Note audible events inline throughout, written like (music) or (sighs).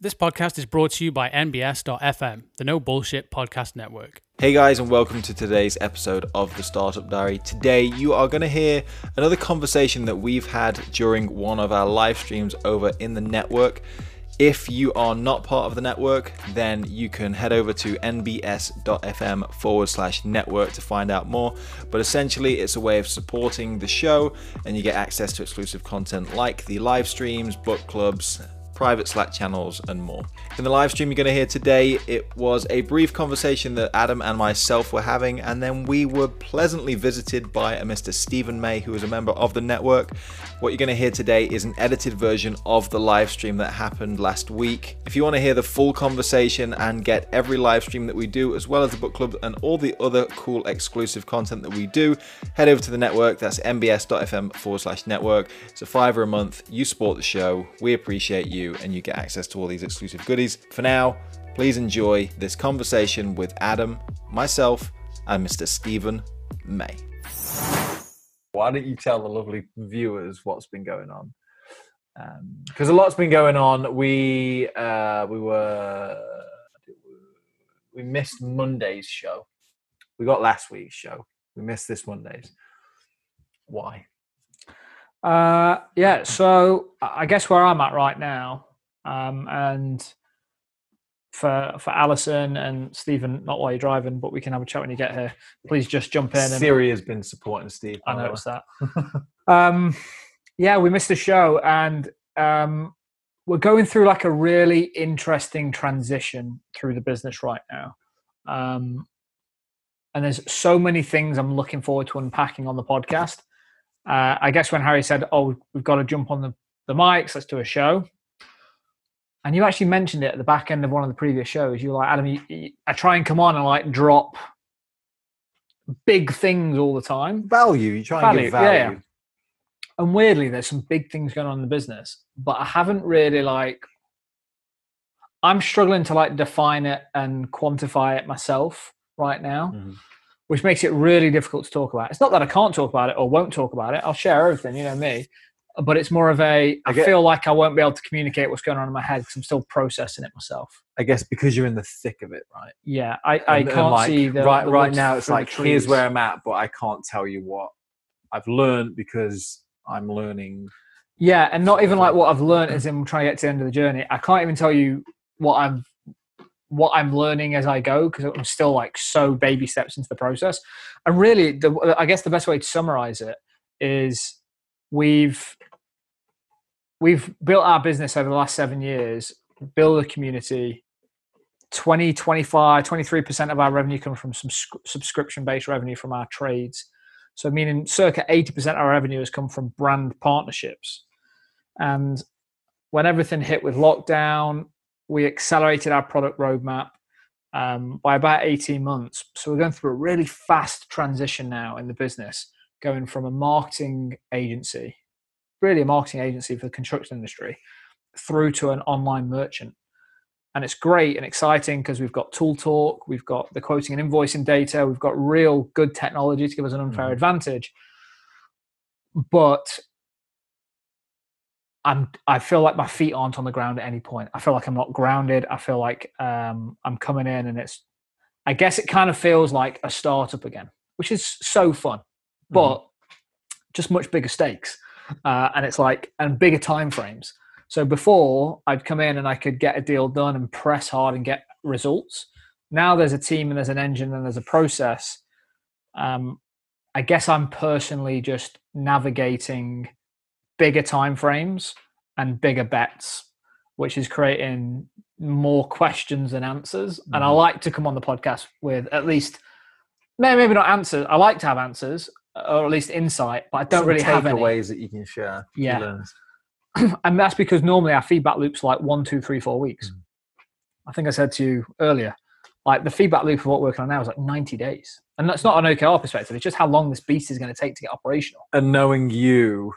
This podcast is brought to you by NBS.FM, the No Bullshit Podcast Network. Hey guys, and welcome to today's episode of the Startup Diary. Today, you are going to hear another conversation that we've had during one of our live streams over in the network. If you are not part of the network, then you can head over to nbs.fm forward slash network to find out more. But essentially, it's a way of supporting the show, and you get access to exclusive content like the live streams, book clubs, private Slack channels, and more. In the live stream you're going to hear today, it was a brief conversation that Adam and myself were having, and then we were pleasantly visited by a Mr. Stephen May, who is a member of the network. What you're going to hear today is an edited version of the live stream that happened last week. If you want to hear the full conversation and get every live stream that we do, as well as the book club and all the other cool exclusive content that we do, head over to the network. That's nbs.fm forward slash network. It's a fiver a month. You support the show. We appreciate you and you get access to all these exclusive goodies. For now, please enjoy this conversation with Adam, myself, and Mr. Stephen May. Why don't you tell the lovely viewers what's been going on? Because um, a lot's been going on. We uh, we were we missed Monday's show. We got last week's show. We missed this Monday's. Why? Uh, yeah, so I guess where I'm at right now, um, and for for Alison and Stephen, not while you're driving, but we can have a chat when you get here. Please just jump in. And, Siri has been supporting Steve. I noticed that. (laughs) um, yeah, we missed the show, and um, we're going through like a really interesting transition through the business right now. Um, and there's so many things I'm looking forward to unpacking on the podcast. Uh, I guess when Harry said, "Oh, we've got to jump on the, the mics, let's do a show," and you actually mentioned it at the back end of one of the previous shows. You were like, "Adam, you, you, I try and come on and like drop big things all the time, value. You try value, and give value." Yeah, yeah. And weirdly, there's some big things going on in the business, but I haven't really like. I'm struggling to like define it and quantify it myself right now. Mm-hmm which makes it really difficult to talk about. It's not that I can't talk about it or won't talk about it. I'll share everything, you know me. But it's more of a. I, I feel like I won't be able to communicate what's going on in my head because I'm still processing it myself. I guess because you're in the thick of it, right? Yeah, I, I and, can't like, see the right the right now. It's like here's where I'm at, but I can't tell you what I've learned because I'm learning. Yeah, and not even like what I've learned as in trying to get to the end of the journey. I can't even tell you what I've what I'm learning as I go because I'm still like so baby steps into the process. And really, the, I guess the best way to summarize it is we've we've built our business over the last seven years, build a community. 20, 25, 23% of our revenue comes from some subscription based revenue from our trades. So, meaning circa 80% of our revenue has come from brand partnerships. And when everything hit with lockdown, we accelerated our product roadmap um, by about 18 months. So we're going through a really fast transition now in the business, going from a marketing agency, really a marketing agency for the construction industry, through to an online merchant. And it's great and exciting because we've got Tool Talk, we've got the quoting and invoicing data, we've got real good technology to give us an unfair mm-hmm. advantage. But I'm I feel like my feet aren't on the ground at any point. I feel like I'm not grounded. I feel like um, I'm coming in and it's I guess it kind of feels like a startup again, which is so fun, but mm-hmm. just much bigger stakes. Uh, and it's like and bigger time frames. So before I'd come in and I could get a deal done and press hard and get results. Now there's a team and there's an engine and there's a process. Um, I guess I'm personally just navigating bigger time frames and bigger bets, which is creating more questions than answers. Mm-hmm. And I mm-hmm. like to come on the podcast with at least maybe not answers. I like to have answers or at least insight, but I don't Some really have any ways that you can share. Yeah, (clears throat) and that's because normally our feedback loops like one, two, three, four weeks. Mm. I think I said to you earlier, like the feedback loop of what we're working on now is like 90 days. And that's not an OKR perspective. It's just how long this beast is going to take to get operational. And knowing you,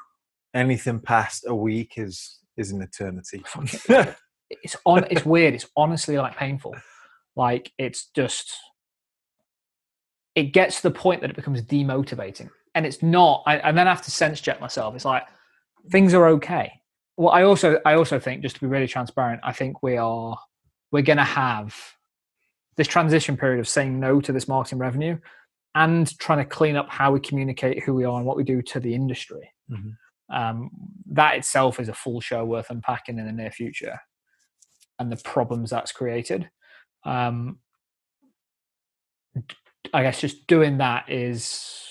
anything past a week is is an eternity. it's on. It's weird. It's honestly like painful. Like it's just. It gets to the point that it becomes demotivating, and it's not. I, and then I have to sense check myself. It's like things are okay. well, I also I also think just to be really transparent, I think we are we're going to have this transition period of saying no to this marketing revenue and trying to clean up how we communicate who we are and what we do to the industry. Mhm. Um, that itself is a full show worth unpacking in the near future, and the problems that's created. Um, I guess just doing that is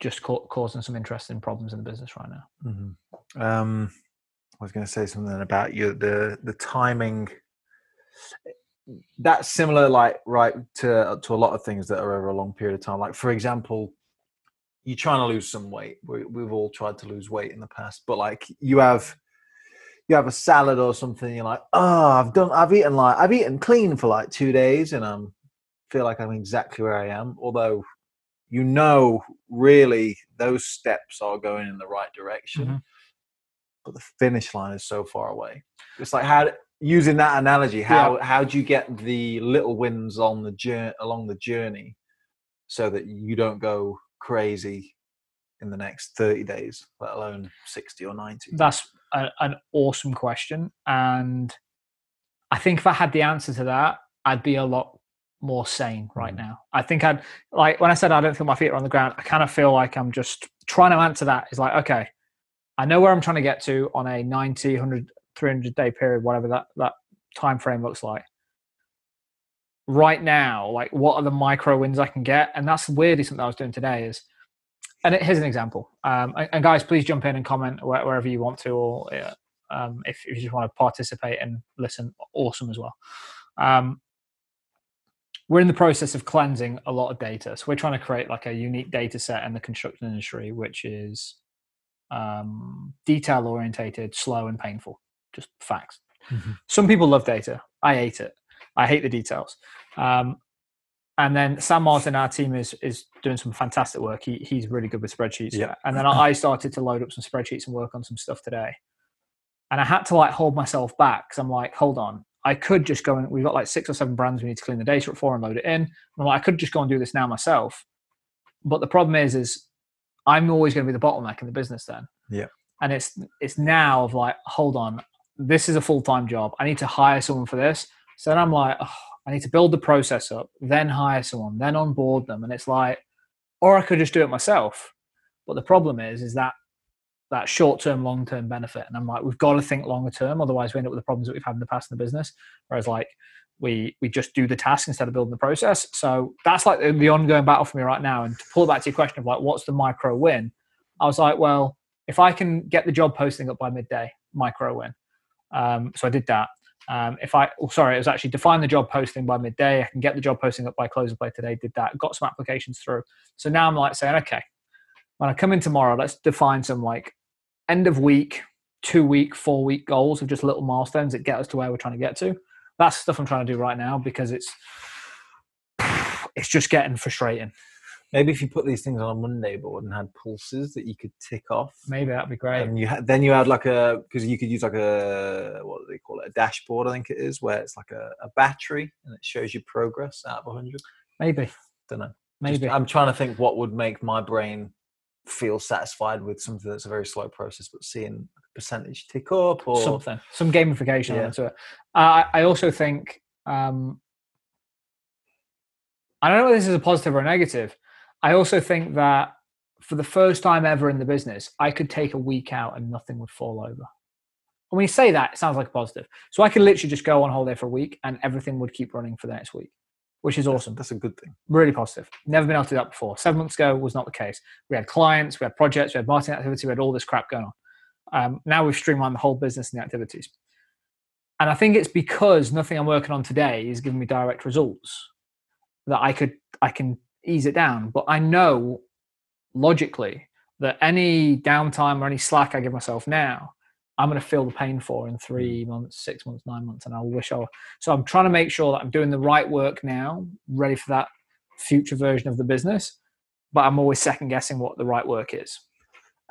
just ca- causing some interesting problems in the business right now. Mhm. Um, I was going to say something about the the timing. That's similar, like right to to a lot of things that are over a long period of time. Like for example, you're trying to lose some weight. We, we've all tried to lose weight in the past, but like you have you have a salad or something. You're like, oh, I've done, I've eaten like I've eaten clean for like two days, and I'm feel like I'm exactly where I am. Although you know, really, those steps are going in the right direction Mhm. but the finish line is so far away. It's like how using that analogy, how how do you get the little wins on the journey along the journey so that you don't go crazy in the next 30 days, let alone 60 or 90? That's a, an awesome question, and I think if I had the answer to that, I'd be a lot more sane right Mm. now. I think I'd like when I said I don't feel my feet are on the ground. I kind of feel like I'm just trying to answer that. Is like okay, I know where I'm trying to get to on a 90, 100, 300 day period, whatever that that time frame looks like. Right now, like what are the micro wins I can get? And that's weirdly something I was doing today is and it- here's an example. Um, and, guys, please jump in and comment where, wherever you want to, or um, if, if you just want to participate and listen, awesome as well. Um, we're in the process of cleansing a lot of data, so we're trying to create like a unique data set in the construction industry, which is um, detail orientated, slow, and painful. Just facts. Mhm. Some people love data. I hate it. I hate the details. Um, and then Sam Martin, our team is is doing some fantastic work. He he's really good with spreadsheets. Yeah. And then I started to load up some spreadsheets and work on some stuff today. And I had to like hold myself back because I'm like, hold on, I could just go and we've got like six or seven brands we need to clean the data up for and load it in. And I'm like, I could just go and do this now myself. But the problem is, is I'm always going to be the bottleneck in the business then. Yeah. And it's it's now of like, hold on, this is a full time job. I need to hire someone for this. So then I'm like, oh, I need to build the process up, then hire someone, then onboard them, and it's like, or I could just do it myself. But the problem is, is that that short term, long term benefit, and I'm like, we've got to think longer term, otherwise we end up with the problems that we've had in the past in the business. Whereas like we we just do the task instead of building the process. So that's like the, ongoing battle for me right now. And to pull back to your question of like, what's the micro win? I was like, well, if I can get the job posting up by midday, micro win. Um, so I did that. Um, if I, oh, sorry, it was actually define the job posting by midday. I can get the job posting up by close of play today. Did that. Got some applications through. So now I'm like saying, okay, when I come in tomorrow, let's define some like end of week, two week, four week goals of just little milestones that get us to where we're trying to get to. That's stuff I'm trying to do right now because it's (sighs) it's just getting frustrating. Maybe if you put these things on a Monday board and had pulses that you could tick off. Maybe that'd be great. And you had, then you had like a because you could use like a what do they call it a dashboard I think it is where it's like a, a battery and it shows you progress out of hundred. Maybe, Don't know. Just- maybe. I'm trying to think what would make my brain feel satisfied with something that's a very slow process, but seeing a percentage tick up or something, some gamification Yeah. onto it. Uh, I I also think um, I don't know whether this is a positive or a negative. I also think that for the first time ever in the business, I could take a week out and nothing would fall over. And when you say that, it sounds like a positive. So I could literally just go on holiday for a week and everything would keep running for the next week, which is awesome. That's a good thing. Really positive. Never been able to do that before. Seven months ago was not the case. We had clients, we had projects, we had marketing activity, we had all this crap going on. Um, now we've streamlined the whole business and the activities. And I think it's because nothing I'm working on today is giving me direct results that I could I can ease it down. But I know logically that any downtime or any slack I give myself now, I'm going to feel the pain for in three hmm. months, six months, nine months, and I wish I. Were. So I'm trying to make sure that I'm doing the right work now, ready for that future version of the business. But I'm always second guessing what the right work is.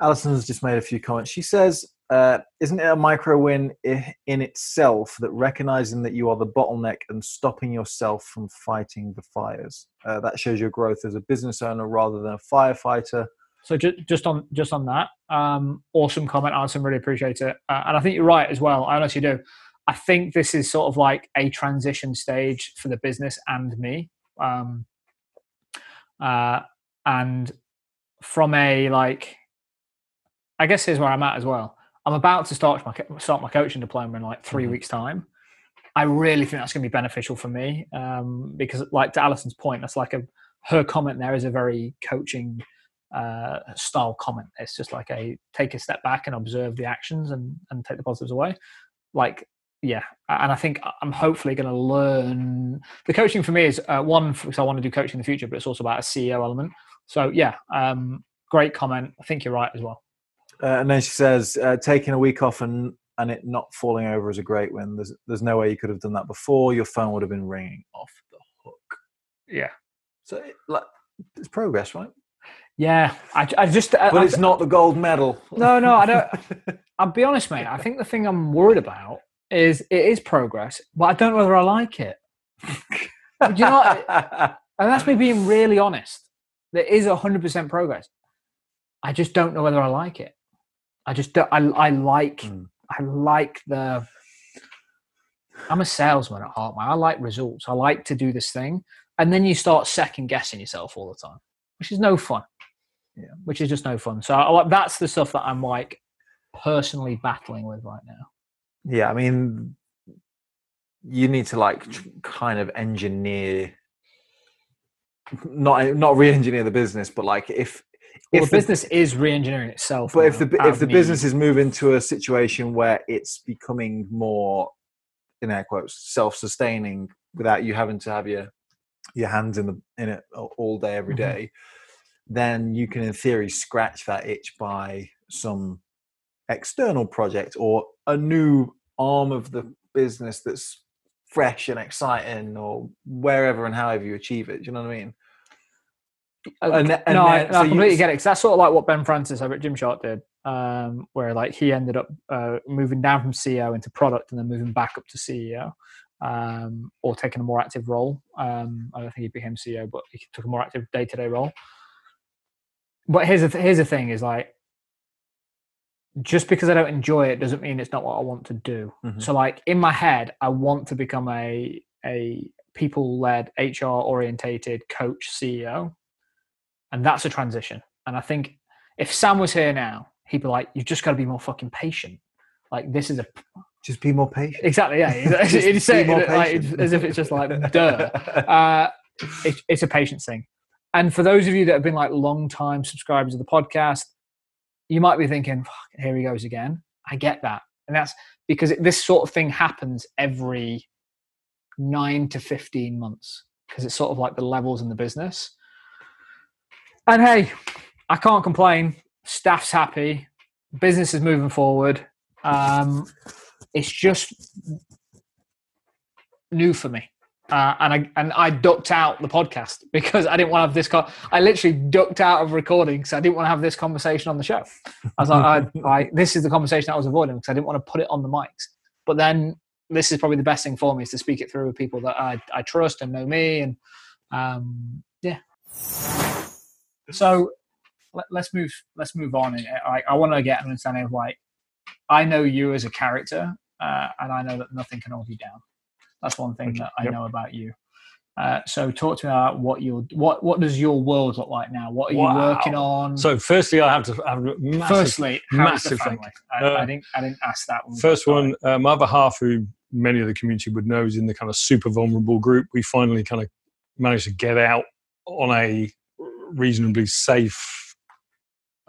Alison has just made a few comments. She says, uh, "Isn't it a micro win in itself that recognizing that you are the bottleneck and stopping yourself from fighting the fires? Uh, that shows your growth as a business owner rather than a firefighter. So just just on just on that, um, awesome comment, Alison. Really appreciate it, uh, and I think you're right as well. I honestly do. I think this is sort of like a transition stage for the business and me. Um, uh, and from a like, I guess here's where I'm at as well. I'm about to start my start my coaching diploma in like 3 Mhm. weeks' time. I really think that's going to be beneficial for me um, because, like to Alison's point, that's like a her comment there is a very coaching uh, style comment. It's just like a take a step back and observe the actions and and take the positives away. Like yeah, and I think I'm hopefully going to learn. The coaching for me is uh, one because I want to do coaching in the future, but it's also about a CEO element. So yeah, um, great comment. I think you're right as well. Uh, and then she says, uh, taking a week off and and it not falling over is a great win. There's there's no way you could have done that before. Your phone would have been ringing off the hook. Yeah, So it, like, it's progress, right? yeah. I, I just I, But I- it's not the gold medal. No, no, I don't. (laughs) I'll be honest, mate. I think the thing I'm worried about is it is progress, but I don't know whether I like it. You know, (laughs) and that's me being really honest. There is hundred percent progress. I just don't know whether I like it. I just don't. I, I like. Mm. I like the. I'm a salesman at heart, man. I like results. I like to do this thing, and then you start second guessing yourself all the time, which is no fun. Yeah. which is just no fun. So I, like that's the stuff that I'm like personally battling with right now. yeah, I mean, you need to like tr- kind of engineer, not not re-engineer the business, but like if Well, if the business is re-engineering itself. But if the if the business is moving to a situation where it's becoming more, in air quotes, self-sustaining without you having to have your your hands in the in it all day every Mhm. then you can in theory scratch that itch by some external project or a new arm of the business that's fresh and exciting or wherever and however you achieve it. Do you know what I mean? Uh, and and no, I, then- no, so I you- completely get it. 'cause that's sort of like what Ben Francis over at Gymshark did, um, where like he ended up uh, moving down from CEO into product and then moving back up to CEO, um, or taking a more active role. Um, I don't think he became CEO, but he took a more active day to day role. But here's the th- here's the thing: is like just because I don't enjoy it doesn't mean it's not what I want to do. Mhm. So like in my head, I want to become a a people led HR orientated coach CEO. And that's a transition. And I think if Sam was here now, he'd be like, You've just got to be more fucking patient. Like this is a Just be more patient. exactly yeah. (laughs) He'd be say it more like, as if it's just like duh. (laughs) Uh, it, it's a patience thing. And for those of you that have been like long time subscribers of the podcast, you might be thinking, Fuck, here he goes again. I get that. And that's because it, this sort of thing happens every nine to 15 months because it's sort of like the levels in the business. And hey, I can't complain. Staff's happy. Business is moving forward. Um, it's just new for me. Uh, and I and I ducked out the podcast (laughs) because I didn't want to have this. Co- I literally ducked out of recording because I didn't want to have this conversation on the show. I was like, I, (laughs) I, this is the conversation I was avoiding because I didn't want to put it on the mics. But then this is probably the best thing for me is to speak it through with people that I, I trust and know me and um, yeah. So let, us move. Let's move on. I, I want to get an understanding of like I know you as a character, uh, and I know that nothing can hold you down. That's one thing that I Yep. know about you. Uh, so talk to me about what your what what does your world look like now? What are you working on? So, firstly, I have to have massive. Firstly, massive family? I, Uh, I didn't I didn't ask that one. First one, uh, my other half, who many of the community would know, is in the kind of super vulnerable group. We finally kind of managed to get out on a reasonably safe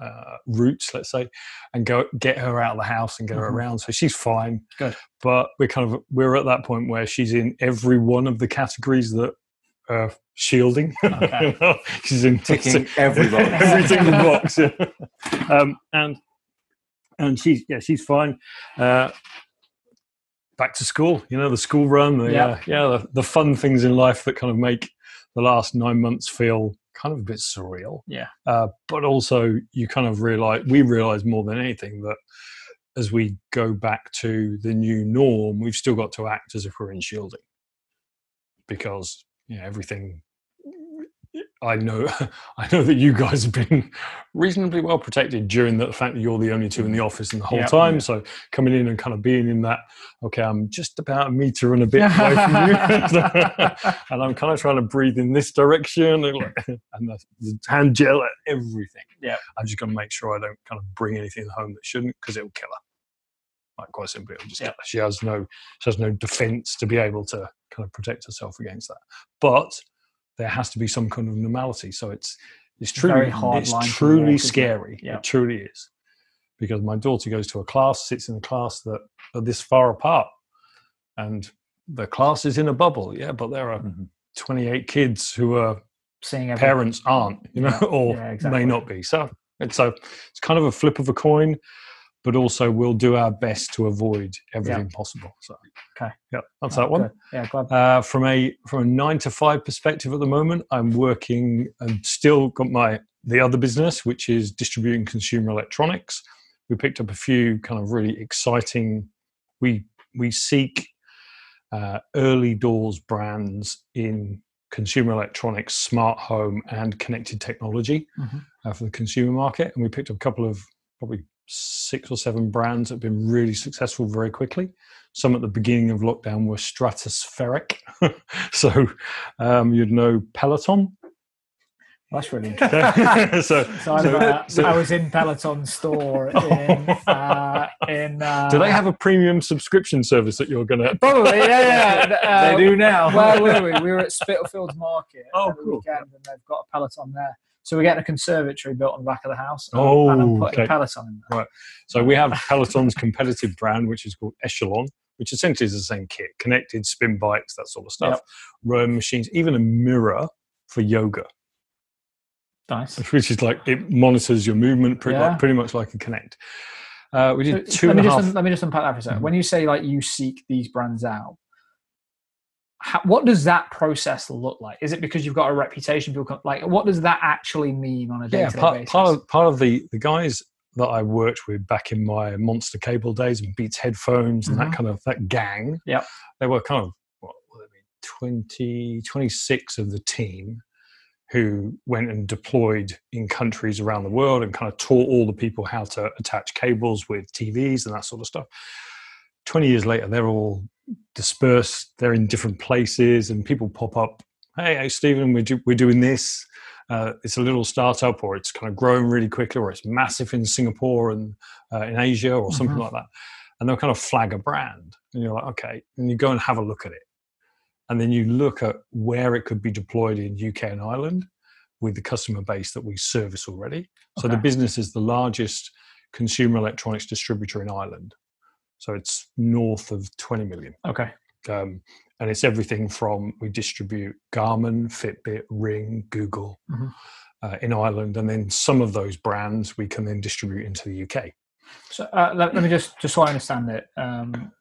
uh, route, let's say, and go get her out of the house and get her Mhm. around. So she's fine. Good. But we're kind of we're at that point where she's in every one of the categories that are shielding. Okay. (laughs) she's in Ticking (laughs) every box. (laughs) every single box. yeah. um, and and she's yeah she's fine. Uh, back to school, you know the school run, the, Yeah. uh, yeah, the, the fun things in life that kind of make the last nine months feel kind of a bit surreal. Yeah. Uh, but also you kind of realize we realize more than anything that as we go back to the new norm, we've still got to act as if we're in shielding because you know everything I know (laughs) I know that you guys have been (laughs) reasonably well protected during the fact that you're the only two in the mm. office in the whole Yeah. time. So coming in and kind of being in that, okay, I'm just about a meter and a bit (laughs) away from you, and I'm kind of trying to breathe in this direction, and, like, and the, the hand gel everything. Yeah. I'm just going to make sure I don't kind of bring anything home that shouldn't, because it will kill her. Like quite simply, it'll just Yeah. kill her. She has no she has no defense to be able to kind of protect herself against that. But there has to be some kind of normality. So it's it's a very truly hard it's truly it? scary. Yeah. It truly is. Because my daughter goes to a class, sits in a class that are this far apart, and the class is in a bubble. Yeah, but there are Mhm. 28 kids who are Seeing every, parents aren't, you know, Yeah, (laughs) or yeah, exactly. may not be. So it's a it's kind of a flip of a coin, but also we'll do our best to avoid everything possible. So Okay. yeah, that's Oh, that one. good. Yeah, glad. Uh, from a from a nine to five perspective at the moment, I'm working and still got my the other business, which is distributing consumer electronics. We picked up a few kind of really exciting. We we seek uh, early doors brands in consumer electronics, smart home, and connected technology Mhm. uh, for the consumer market. And we picked up a couple of probably six or seven brands that have been really successful very quickly. Some at the beginning of lockdown were stratospheric. (laughs) so um, you'd know Peloton. That's really (laughs) interesting. So, (laughs) So, I, so- uh, so- I was in Peloton store in uh, in. Uh, do they have a premium subscription service that you're going to? Probably, yeah. yeah. Uh, they do now. Where were we? We were at Spitalfields Market Oh, cool. weekend, and they've got a Peloton there. So we're getting a conservatory built on the back of the house. and- Oh, and I'm putting okay. Peloton in there. Right. So we have Peloton's competitive brand, which is called Echelon, which essentially is the same kit: connected spin bikes, that sort of stuff, rowing machines, even a mirror for yoga. Nice. (laughs) which is like it monitors your movement pretty, Yeah. like, pretty much like a Kinect. Uh, we did So two let, and me a just, half. let me just unpack that for a 2nd Mhm. When you say like you seek these brands out, how, what does that process look like? Is it because you've got a reputation? People come, like, what does that actually mean on a day-to-day part, basis? part of part of the the guys that I worked with back in my Monster Cable days and Beats headphones and Mhm. that kind of that gang. Yep. they were kind of what would it be 20, 26 of the team who went and deployed in countries around the world and kind of taught all the people how to attach cables with TVs and that sort of stuff. 20 years later, they're all dispersed, they're in different places, and people pop up. Hey, hey, Stephen, we're, do, we're doing this. Uh, it's a little startup, or it's kind of growing really quickly, or it's massive in Singapore and uh, in Asia, or something Mhm. like that. And they'll kind of flag a brand, and you're like, okay, and you go and have a look at it, and then you look at where it could be deployed in UK and Ireland with the customer base that we service already. So the business is the largest consumer electronics distributor in Ireland. So it's north of 20 million. okay. Um, and it's everything from we distribute Garmin, Fitbit, Ring, Google Mhm. uh, in Ireland, and then some of those brands we can then distribute into the UK. So uh, let, let me just just so I understand it. Um,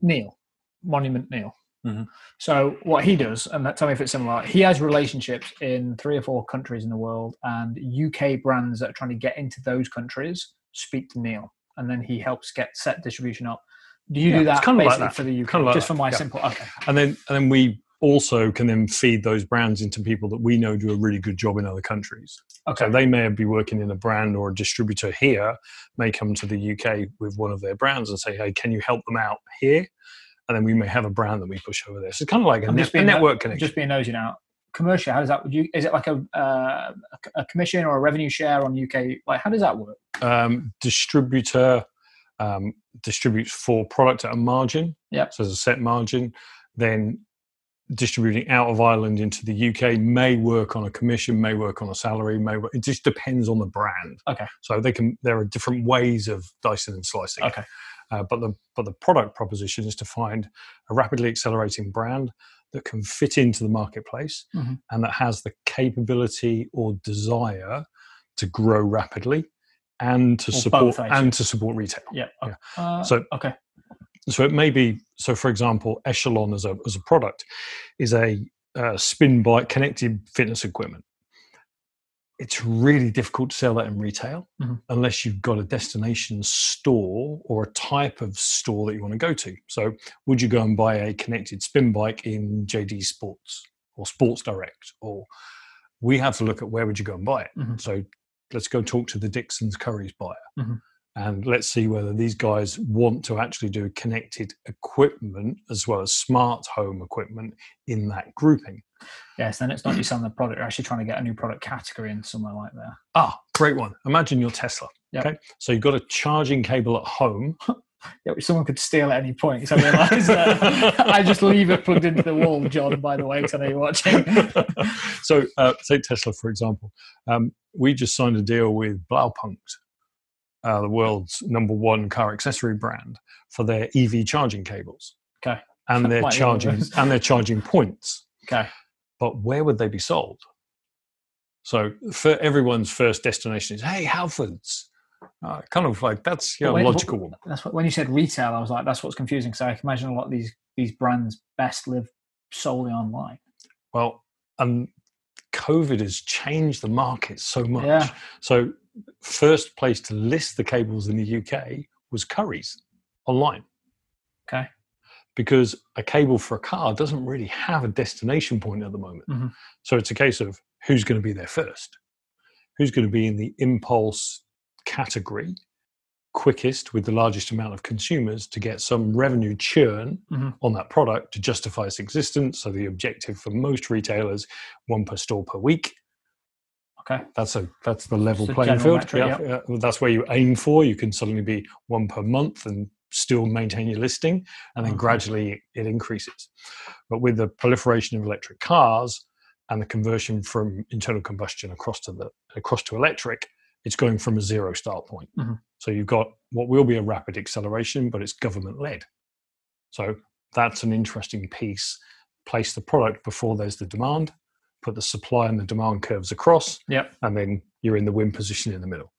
Neil, Monument Neil. Mm-hmm. Mhm. So what he does, and that- tell me if it's similar. He has relationships in three or four countries in the world, and UK brands that are trying to get into those countries speak to Neil, and then he helps get set distribution up. Do you Yeah, do that kind of like that. for the UK? Kind of like just for my yeah. simple. Okay. And then and then we also can then feed those brands into people that we know do a really good job in other countries. Okay. So they may be working in a brand or a distributor here, may come to the UK with one of their brands and say, "Hey, can you help them out here?" And then we may have a brand that we push over there. So it's kind of like a, just a network I'm connection. Just being nosy now. Commercial, how does that? Would you? Is it like a, uh, a a commission or a revenue share on UK? Like, how does that work? um, distributor um, distributes for product at a margin. Yeah. So there's a set margin. Then distributing out of Ireland into the UK may work on a commission, may work on a salary, may work, it just depends on the brand. Okay. So they can. There are different ways of dicing and slicing. Okay. Uh, but the but the product proposition is to find a rapidly accelerating brand that can fit into the marketplace Mhm. and that has the capability or desire to grow rapidly and to Or support both, and to support retail. Yeah. Yeah. Uh, So okay. so it may be so for example echelon as a as a product is a uh, spin bike connected fitness equipment it's really difficult to sell that in retail Mhm. unless you've got a destination store or a type of store that you want to go to so would you go and buy a connected spin bike in jd sports or sports direct or we have to look at where would you go and buy it. Mhm. So let's go talk to the Dixon's Curry's buyer. Mhm. And let's see whether these guys want to actually do connected equipment as well as smart home equipment in that grouping. Yes, then it's not you selling the product, you're actually trying to get a new product category in somewhere like there. Ah, great one. Imagine your Tesla. Yep. Okay. So you've got a charging cable at home. (laughs) Yeah, which someone could steal at any point. So I realise that (laughs) I just leave it plugged into the wall, John, by the way, because I know you're watching. (laughs) so uh, take Tesla, for example. Um, we just signed a deal with Blaupunkt, uh, the world's number one car accessory brand, for their EV charging cables. Okay. And their charging one of those. and their charging points. Okay. But where would they be sold? So for everyone's first destination is, hey, Halfords. Uh, kind of like that's you know, when- logical one. That's what, when you said retail, I was like, that's what's confusing. because I can imagine a lot of these these brands best live solely online. Well, um, COVID has changed the market so much. Yeah. So, first place to list the cables in the UK was Curry's online. Okay. Because a cable for a car doesn't really have a destination point at the moment. Mhm. So, it's a case of who's going to be there first? Who's going to be in the impulse category quickest with the largest amount of consumers to get some revenue churn Mhm. on that product to justify its existence. So the objective for most retailers, one per store per week. Okay. That's a that's the level playing field. metric, yeah, yeah. that's where you aim for. You can suddenly be one per month and still maintain your listing, and then gradually it increases. But with the proliferation of electric cars and the conversion from internal combustion across to the across to electric, it's going from a zero start point. Mhm. So you've got what will be a rapid acceleration, but it's government led. So that's an interesting piece. Place the product before there's the demand, put the supply and the demand curves across, Yep. and then you're in the win position in the middle.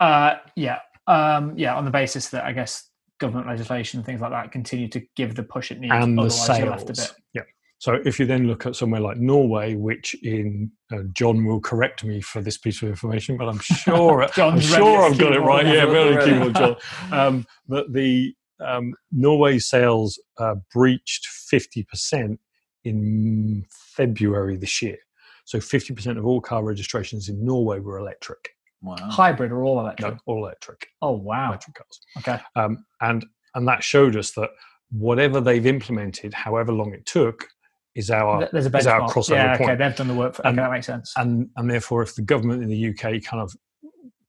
Uh, yeah. Um, yeah. On the basis that I guess government legislation and things like that continue to give the push it needs. and the otherwise you're left a sales. bit. Yeah. So if you then look at somewhere like Norway, which in uh, John will correct me for this piece of information, but I'm (laughs) sure I'm sure I've got it right. Yeah, Ready. keyboard, John. (laughs) Um, that the um, Norway sales uh, breached 50% in February this year. So 50% of all car registrations in Norway were electric. Wow. Hybrid or all electric. No, all electric, Oh wow. electric cars. Okay. um, and and that showed us that whatever they've implemented, however long it took, is our There's a is our crossover Yeah. Okay. point. They've done the work. For, And- okay, that makes sense. and and therefore, if the government in the UK kind of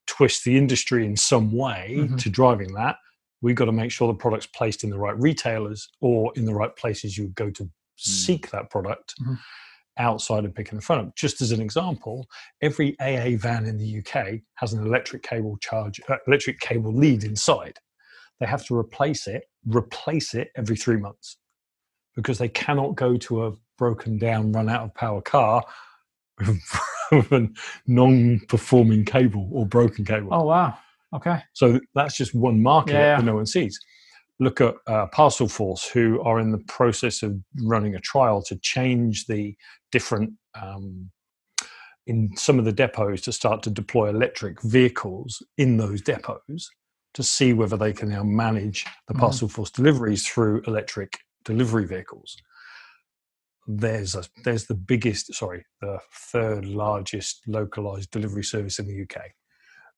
twists the industry in some way Mhm. to driving that, we've got to make sure the product's placed in the right retailers or in the right places you go to seek that product. Mhm. Outside of picking the phone up. Just as an example, every AA van in the UK has an electric cable charge, uh, electric cable lead inside. They have to replace it, replace it every three months, because they cannot go to a broken down, run out of power car (laughs) with a non-performing cable or broken cable. Oh wow. Okay. So that's just one market Yeah. that no one sees. Look at uh, Parcel Force, who are in the process of running a trial to change the different um, in some of the depots to start to deploy electric vehicles in those depots to see whether they can now manage the Mhm. Parcel Force deliveries through electric delivery vehicles. There's a there's the biggest, sorry, the third largest localized delivery service in the UK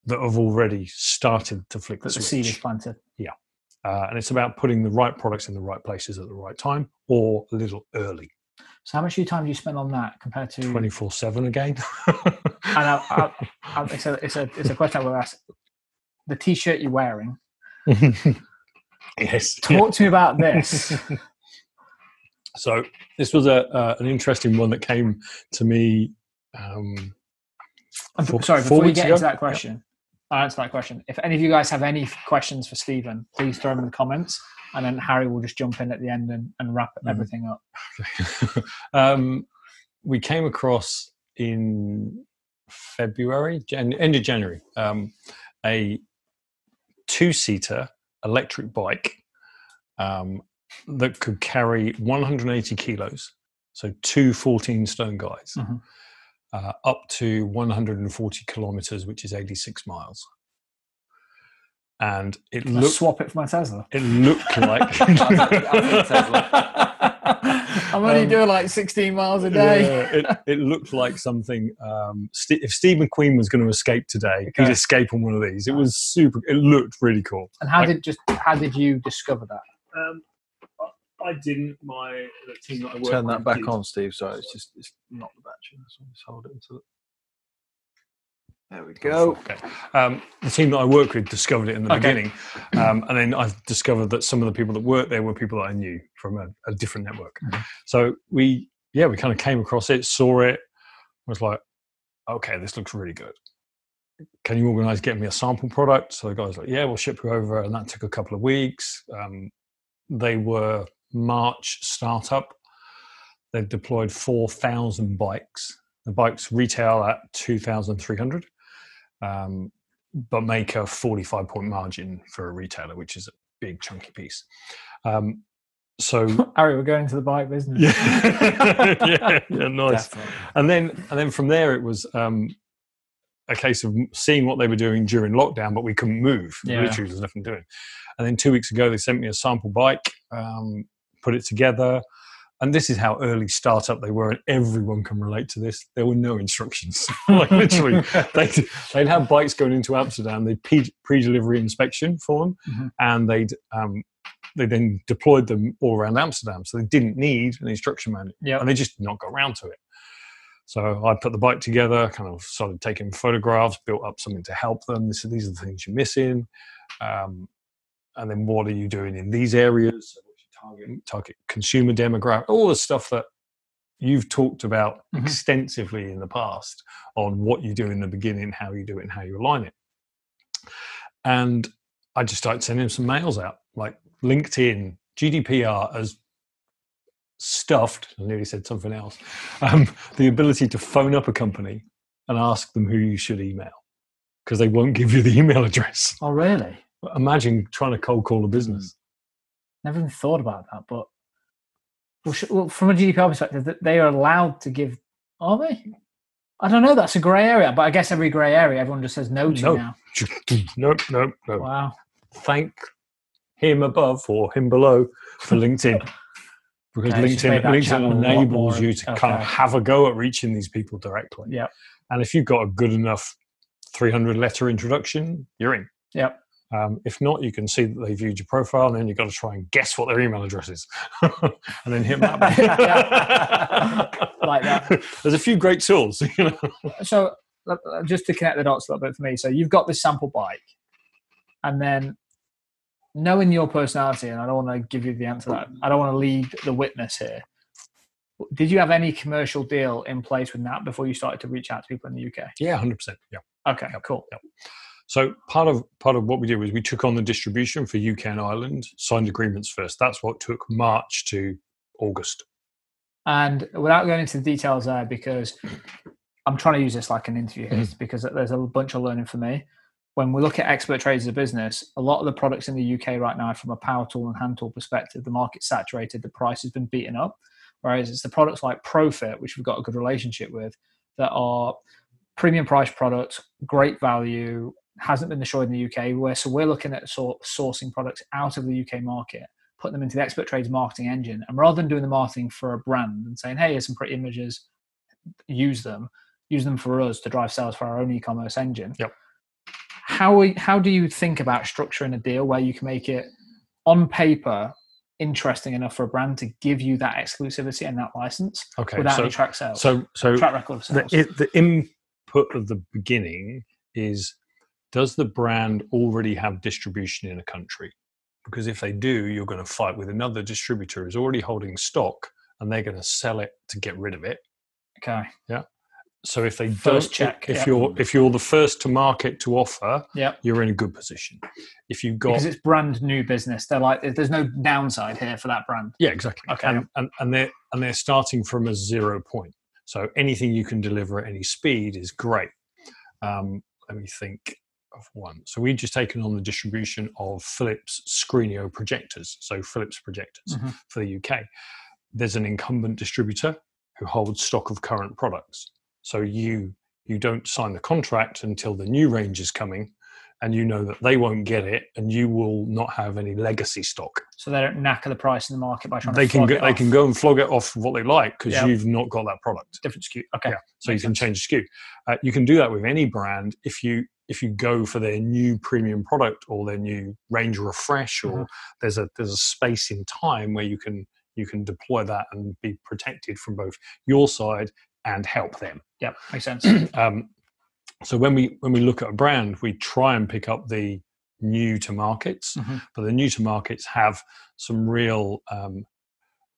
that have already started to flick the the seed is switch. planted. Uh, and it's about putting the right products in the right places at the right time or a little early. So how much time do you spend on that compared to? 24 7 again. (laughs) And I, I, I, it's a it's a it's a question I will ask. The T-shirt you're wearing. yes. Talk to me about (laughs) this. So this was a uh, an interesting one that came to me. Um, I'm Four- sorry, before we get ago? into that question, I'll answer that question. If any of you guys have any questions for Stephen, please throw them in the comments, and then Harry will just jump in at the end and, and wrap Mhm. everything up. (laughs) um, we came across in February, Jan- end of January, um, a two seater electric bike um, that could carry 180 kilos, so two 14 stone guys, Mhm. Uh, up to 140 kilometers, which is 86 miles. And it Let's looked swap it for my Tesla. it looked like (laughs) I'll take Tesla. I'm only Um, doing like 16 miles a day. Yeah, it, it looked like something. Um, St- if Steve McQueen was going to escape today, Okay. he'd escape on one of these. It was super. It looked really cool. And how Like- did just how did you discover that? Um, I- I didn't. My the team that I work Turn that back did. on, Steve. Sorry, it's just it's not the battery. So just hold it until. There we go. Okay. Um, the team that I work with discovered it in the Okay. beginning, um, and then I've discovered that some of the people that worked there were people that I knew from a, a different network. Mm-hmm. So we, yeah, we kind of came across it, saw it, was like, okay, this looks really good. Can you organise getting me a sample product? So the guys like, yeah, we'll ship you over, and that took a couple of weeks. Um, they were March startup. They've deployed four thousand bikes. The bikes retail at two thousand three hundred um, but make a 45 point margin for a retailer, which is a big chunky piece. Um, so (laughs) Harry, we're going to the bike business. yeah, (laughs) yeah, yeah, nice. Definitely. And then and then from there it was um, a case of seeing what they were doing during lockdown, but we couldn't move. Yeah. Literally, there's nothing doing. And then two weeks ago, they sent me a sample bike, um, put it together. And this is how early startup they were, and everyone can relate to this. There were no instructions. (laughs) like literally, (laughs) they'd, they'd have bikes going into Amsterdam. They'd pre- pre-delivery inspection for them, Mhm. and they'd um, they then deployed them all around Amsterdam. So they didn't need an instruction manual, Yep. and they just did not got around to it. So I put the bike together, kind of started taking photographs, built up something to help them. This, these are the things you're missing, um, and then what are you doing in these areas? What's your target target consumer demographic, all the stuff that you've talked about Mhm. extensively in the past on what you do in the beginning, how you do it, and how you align it. And I just started sending some mails out, like LinkedIn, GDPR as stuffed. I nearly said something else. Um, (laughs) the ability to phone up a company and ask them who you should email because they won't (laughs) give you the email address. Oh, really? Imagine trying to cold call a business. Never even thought about that. But well, sh- well, from a GDPR perspective, th- they are allowed to give. Are they? I don't know. That's a grey area, but I guess every grey area, everyone just says no to No. now. (laughs) Nope, nope, no. Wow. Thank him above or him below for LinkedIn. (laughs) Because Okay, LinkedIn, that LinkedIn enables you to kind of have a go at reaching these people directly. Yeah. And if you've got a good enough 300 letter introduction, you're in. Yep. Um, if not, you can see that they viewed your profile, and then you've got to try and guess what their email address is, (laughs) and then hit that. (laughs) Like that. (laughs) There's a few great tools. You know? so just to connect the dots a little bit for me so you've got this sample bike and then knowing your personality and i don't want to give you the answer that i don't want to lead the witness here did you have any commercial deal in place with that before you started to reach out to people in the uk Yeah, hundred percent. Yeah. okay cool So part of part of what we did was we took on the distribution for UK and Ireland, signed agreements first. That's what took March to August. and without going into the details there because i'm trying to use this like an interview mm-hmm. here because there's a bunch of learning for me when we look at expert trades as a business a lot of the products in the uk right now from a power tool and hand tool perspective the market's saturated the price has been beaten up whereas it's the products like profit which we've got a good relationship with that are premium price products great value hasn't been destroyed in the uk where so we're looking at sort sourcing products out of the uk market putting them into the expert trades marketing engine and rather than doing the marketing for a brand and saying hey here's some pretty images use them use them for us to drive sales for our own e-commerce engine Yep. how we- how do you think about structuring a deal where you can make it on paper interesting enough for a brand to give you that exclusivity and that license Okay. without so, any track sales so so track record of the, sales it, the input of the beginning is does the brand already have distribution in a country? Because if they do, you're going to fight with another distributor who's already holding stock and they're going to sell it to get rid of it. okay Yeah. So if they First don't, check, if yeah. you're if you're the first to market to offer, Yep. you're in a good position. If you've got because it's brand new business they're like there's no downside here for that brand Yeah, exactly. Okay. And, and and they're and they're starting from a zero point. So anything you can deliver at any speed is great. Um, let me think of one. So we've just taken on the distribution of Philips Screeneo projectors. So Philips projectors Mhm. for the UK. There's an incumbent distributor who holds stock of current products. So you you don't sign the contract until the new range is coming, and you know that they won't get it, and you will not have any legacy stock. So they don't knacker the price in the market by trying They to can go, it they off. can go and flog it off what they like because Yeah. you've not got that product. different SKU. Okay. Yeah. So you can sense. change the SKU. Uh, you can do that with any brand if you if you go for their new premium product or their new range refresh, or Mm-hmm. there's a there's a space in time where you can you can deploy that and be protected from both your side and help them. Yeah, Makes sense. (clears throat) Um, so when we when we look at a brand, we try and pick up the new to markets, Mhm. but the new to markets have some real um,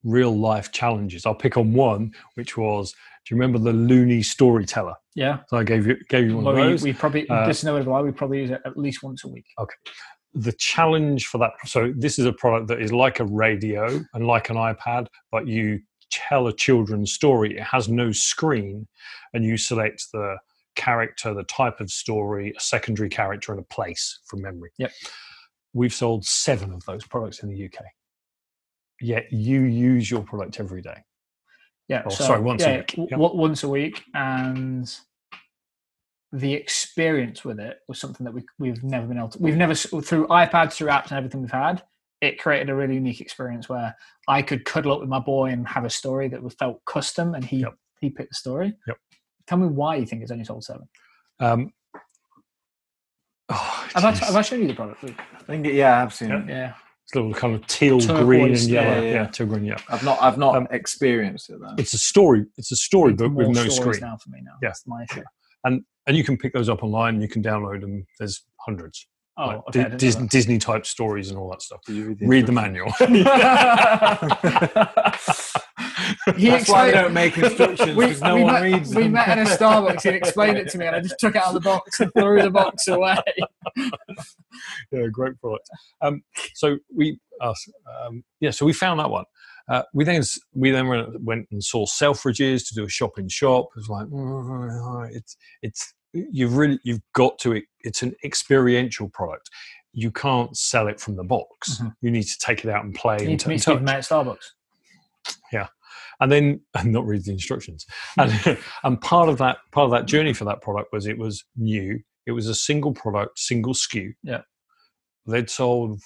real life challenges. I'll pick on one, which was, do you remember the Lunii storyteller? Yeah. So I gave you gave you one Well, of we, those. we probably Uh, this is no lie. We probably use it at least once a week. Okay. The challenge for that so this is a product that is like a radio and like an ipad but you tell a children's story it has no screen and you select the character the type of story a secondary character and a place from memory Yep. we've sold seven of those products in the uk yet you use your product every day Yeah. Oh, so, sorry, once a week. w- once a week, and the experience with it was something that we we've never been able to. We've never through iPads, through apps, and everything we've had. It created a really unique experience where I could cuddle up with my boy and have a story that was felt custom, and he Yep. he picked the story. Yep. Tell me why you think it's only sold seven. um, oh, Have I, have I shown you the product? Luke? I think yeah, I've seen Yeah. it. Yeah. it's a little kind of teal Turquoise, green and yeah, yellow yeah, yeah, yeah. teal green yeah I've not I've not Um, experienced it though. it's a story it's a storybook with no screen now for me now. Yeah. That's my issue. and and you can pick those up online. You can download them. There's hundreds, Oh, like okay. I Di- Dis- Disney type stories and all that stuff. Did you Read the manual. (laughs) (laughs) (laughs) He That's why they don't make instructions we, because no we one met, reads we them. met in a Starbucks. He explained it to me, and I just took it out of the box and threw the box away. (laughs) yeah, great product. Um, so we, uh, um, yeah, so we found that one. Uh, we then we then went, and saw Selfridges to do a shop in shop. It was like "Mm, it's it's you've really you've got to it's an experiential product. You can't sell it from the box. Mhm. You need to take it out and play You and, need t- to meet and Steve at Starbucks. And then and (laughs) not read the instructions. And, (laughs) and part of that part of that journey for that product was it was new. It was a single product single SKU Yeah. they'd sold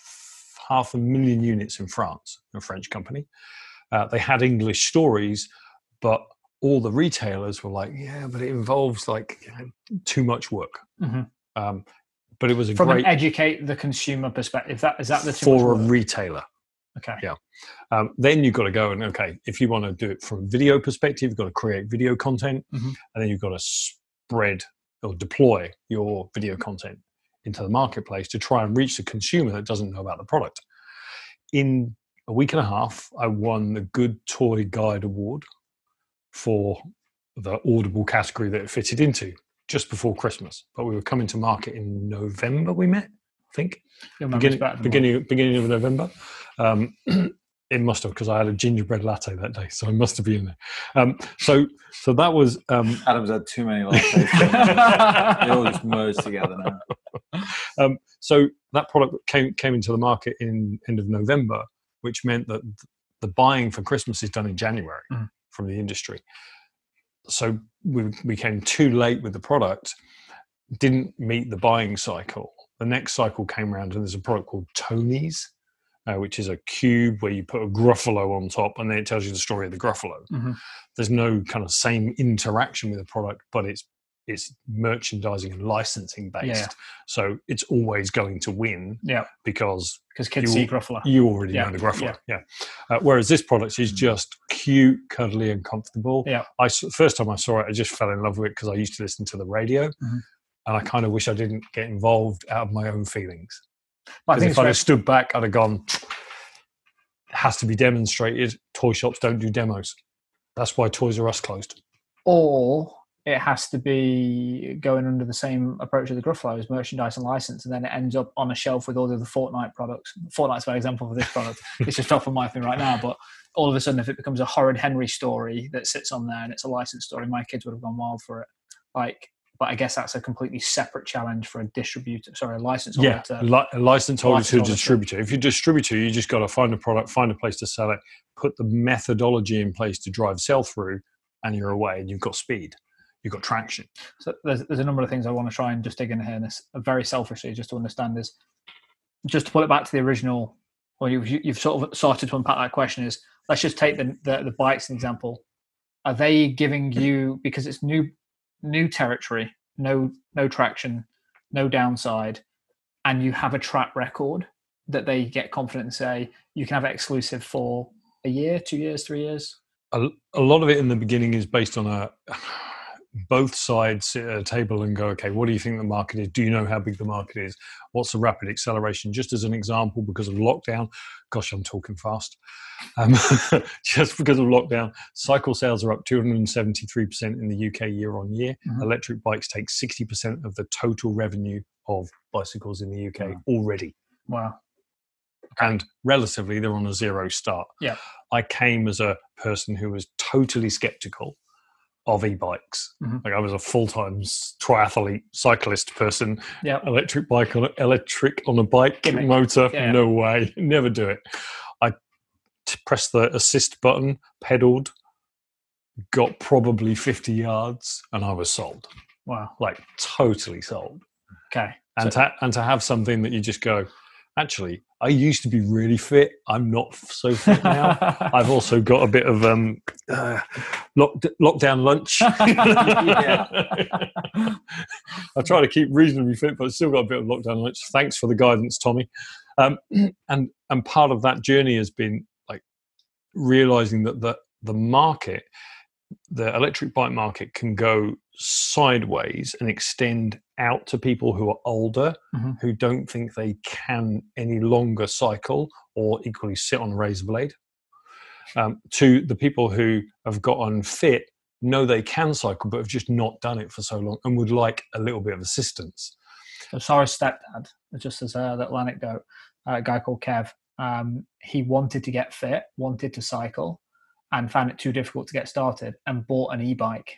half a million units in france a french company. Uh, they had english stories but all the retailers were like yeah but it involves like you know, too much work. Mhm. um, but it was a From great an educate the consumer perspective, that is that the for a retailer okay. yeah. Um, then you've got to go and okay, if you want to do it from a video perspective, you've got to create video content, Mhm. and then you've got to spread or deploy your video content into the marketplace to try and reach the consumer that doesn't know about the product. In a week and a half, I won the Good Toy Guide Award for the audible category that it fitted into just before Christmas. But we were coming to market in November. We met, I think beginning, better than mine. beginning, beginning of November. Um, (clears throat) it must have because I had a gingerbread latte that day, so I must have been there. Um, so, so that was um, Adam's had too many lattes. they all just merged together now. (laughs) um, so that product came came into the market in end of November, which meant that the buying for Christmas is done in January Mhm. from the industry. So we we came too late with the product, didn't meet the buying cycle. The next cycle came around, and there's a product called Tonies, uh, which is a cube where you put a Gruffalo on top, and then it tells you the story of the Gruffalo. Mhm. There's no kind of same interaction with the product, but it's it's merchandising and licensing based. Yeah. So it's always going to win Yeah, because because kids You- see Gruffalo. you already Yeah, know the Gruffalo. Yeah. Uh, whereas this product is just cute, cuddly, and comfortable. Yeah. I first time I saw it, I just fell in love with it because I used to listen to the radio, Mhm. and I kind of wish I didn't get involved out of my own feelings. I think if I'd have stood back, I'd have gone. It has to be demonstrated. Toy shops don't do demos. That's why Toys R Us closed. or it has to be going under the same approach as the Gruffalo as merchandise and license, and then it ends up on a shelf with all the other Fortnite products. Fortnite's an example for this product. (laughs) it's just off of my thing right now, but all of a sudden, if it becomes a horrid Henry story that sits on there and it's a licensed story, my kids would have gone wild for it. Like, but I guess that's a completely separate challenge for a distributor. Sorry, a license holder. Yeah, to- li- a license holder license to a distributor. If you're a distributor, you just got to find a product, find a place to sell it, put the methodology in place to drive sell through, and you're away and you've got speed. you've got traction. So there's, there's a number of things I want to try and just dig in here, and this very selfishly, just to understand is just to pull it back to the original, or you've you've sort of started to unpack that question. Is let's just take the the, the bikes example. Are they giving you because it's new new territory, no no traction, no downside, and you have a track record that they get confident and say you can have exclusive for a year, two years, three years? A, a lot of it in the beginning is based on a both sides sit at a table and go, okay, what do you think the market is? Do you know how big the market is? What's the rapid acceleration? Just as an example, because of lockdown, gosh, I'm talking fast. Um, (laughs) just because of lockdown, cycle sales are up 273% in the UK year on year. Mhm. Electric bikes take 60% of the total revenue of bicycles in the UK Wow. already. Wow. And relatively, they're on a zero start. Yeah. I came as a person who was totally skeptical of e-bikes. Mhm. Like I was a full-time triathlete cyclist person. Yeah. Electric bike on a, electric on a bike Gimmick. motor. Yeah. No way. (laughs) Never do it. I t- pressed the assist button, pedaled, got probably 50 yards, and I was sold. Wow. Like totally sold. Okay. And to and to have something that you just go, actually, I used to be really fit. I'm not so fit now. (laughs) I've also got a bit of um, uh, lock, lockdown lunch. (laughs) (laughs) I try to keep reasonably fit, but I've still got a bit of lockdown lunch. Thanks for the guidance, Tommy. Um, (clears throat) and and part of that journey has been like realizing that the the market, the electric bike market, can go sideways and extend out to people who are older, Mhm. who don't think they can any longer cycle or equally sit on a razor blade. Um, to the people who have gotten fit, know they can cycle, but have just not done it for so long and would like a little bit of assistance. So Sarah's stepdad, just as a little anecdote, a guy called Kev, um, he wanted to get fit, wanted to cycle, and found it too difficult to get started, and bought an e-bike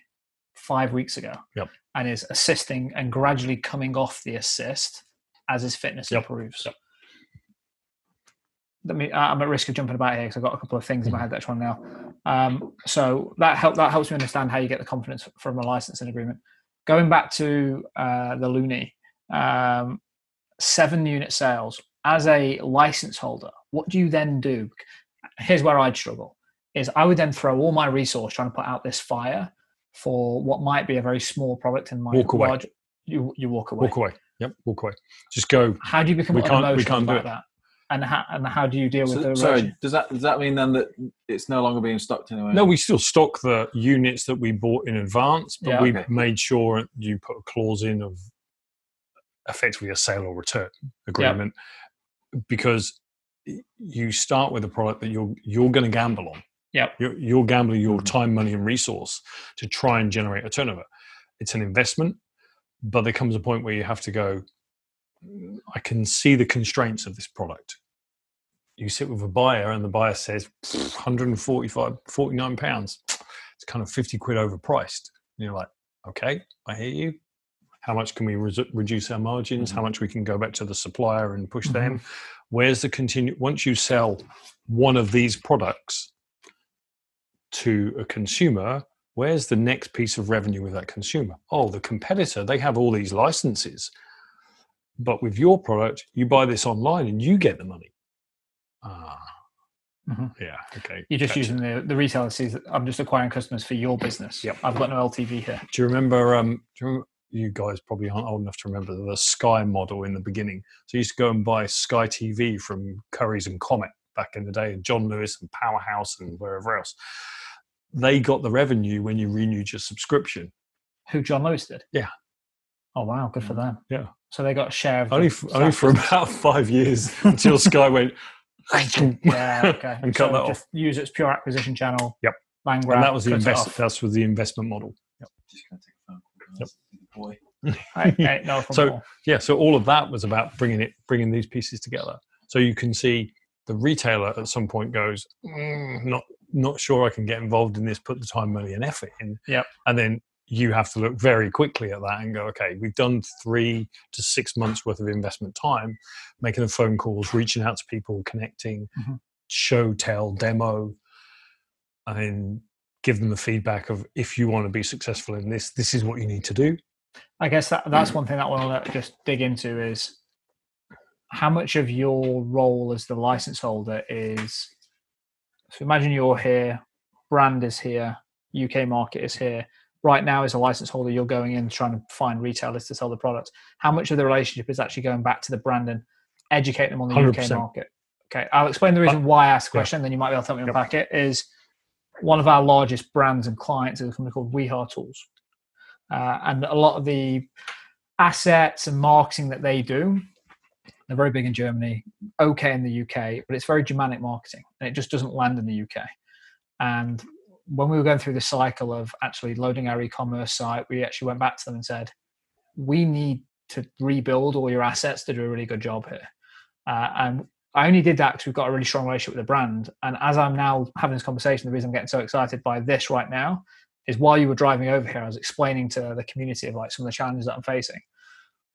five weeks ago. Yep. And is assisting and gradually coming off the assist as his fitness Yep. improves. Yep. Let me. I'm at risk of jumping about here because I've got a couple of things in Mm-hmm. my head that's on now. Um, so that help that helps me understand how you get the confidence from a licensing agreement. Going back to uh, the Lunii, um, seven unit sales as a license holder. What do you then do? Here's where I'd struggle: is I would then throw all my resource trying to put out this fire for what might be a very small product in my Walk away. large. You you walk away. Walk away. Yep, walk away. Just go. How do you become We can't- we can't do about it. that? And how and how do you deal with So- the sorry, does that does that mean then that it's no longer being stocked anywhere? No, we still stock the units that we bought in advance, but Yeah. we Okay. made sure you put a clause in of effectively a sale or return agreement because you start with a product that you're you're going to gamble on. Yep. You're, you're gambling your Mhm. time, money, and resource to try and generate a turnover. It's an investment, but there comes a point where you have to go. "Mm, I can see the constraints of this product. You sit with a buyer, and the buyer says 145, 49 pounds. It's kind of 50 quid overpriced. And you're like, okay, I hear you. How much can we res- reduce our margins? How much we can go back to the supplier and push them? Where's the continue? Once you sell one of these products to a consumer, where's the next piece of revenue with that consumer? Oh, the competitor, they have all these licenses. But with your product, you buy this online and you get the money. Ah, Mhm. yeah, okay. You're just gotcha. using the the retailer I'm just acquiring customers for your business. Yep. I've got no LTV here. Do you remember? Um, do you, remember, you guys probably aren't old enough to remember the Sky model in the beginning. So you used to go and buy Sky TV from Currys and Comet back in the day, and John Lewis and Powerhouse and wherever else. They got the revenue when you renewed your subscription. Who John Lewis did? Yeah. Oh wow, good for them. Yeah. So they got a share of Only, f- only for about five years (laughs) until Sky went. (laughs) yeah, okay. and cut so that off. just use its pure acquisition channel. Yep. Land grab. And that was the cut invest. That was the investment model. Just gonna take a phone call, Yep. Boy. (laughs) Hey, hey, no So- at yeah so all of that was about bringing it bringing these pieces together so you can see the retailer at some point goes "Mm, not not sure i can get involved in this put the time money and effort in Yep. and then you have to look very quickly at that and go okay we've done three to six months worth of investment time making the phone calls reaching out to people connecting Mhm. show tell demo and give them the feedback of if you want to be successful in this, this is what you need to do. I guess that that's one thing that I want to just dig into is how much of your role as the license holder is. So imagine you're here, brand is here, UK market is here. Right now, as a license holder, you're going in trying to find retailers to sell the product. How much of the relationship is actually going back to the brand and educate them on the UK 100%. market? Okay, I'll explain the reason why I asked the yeah. question, then you might be able to help me Yep. unpack it. Is one of our largest brands and clients is a company called Wiha Tools. Uh, and a lot of the assets and marketing that they do, they're very big in Germany, okay in the UK, but it's very Germanic marketing and it just doesn't land in the UK. And when we were going through the cycle of actually loading our e-commerce site, we actually went back to them and said, we need to rebuild all your assets to do a really good job here. Uh, and I only did that because we've got a really strong relationship with the brand. And as I'm now having this conversation, the reason I'm getting so excited by this right now is while you were driving over here, I was explaining to the community of like some of the challenges that I'm facing.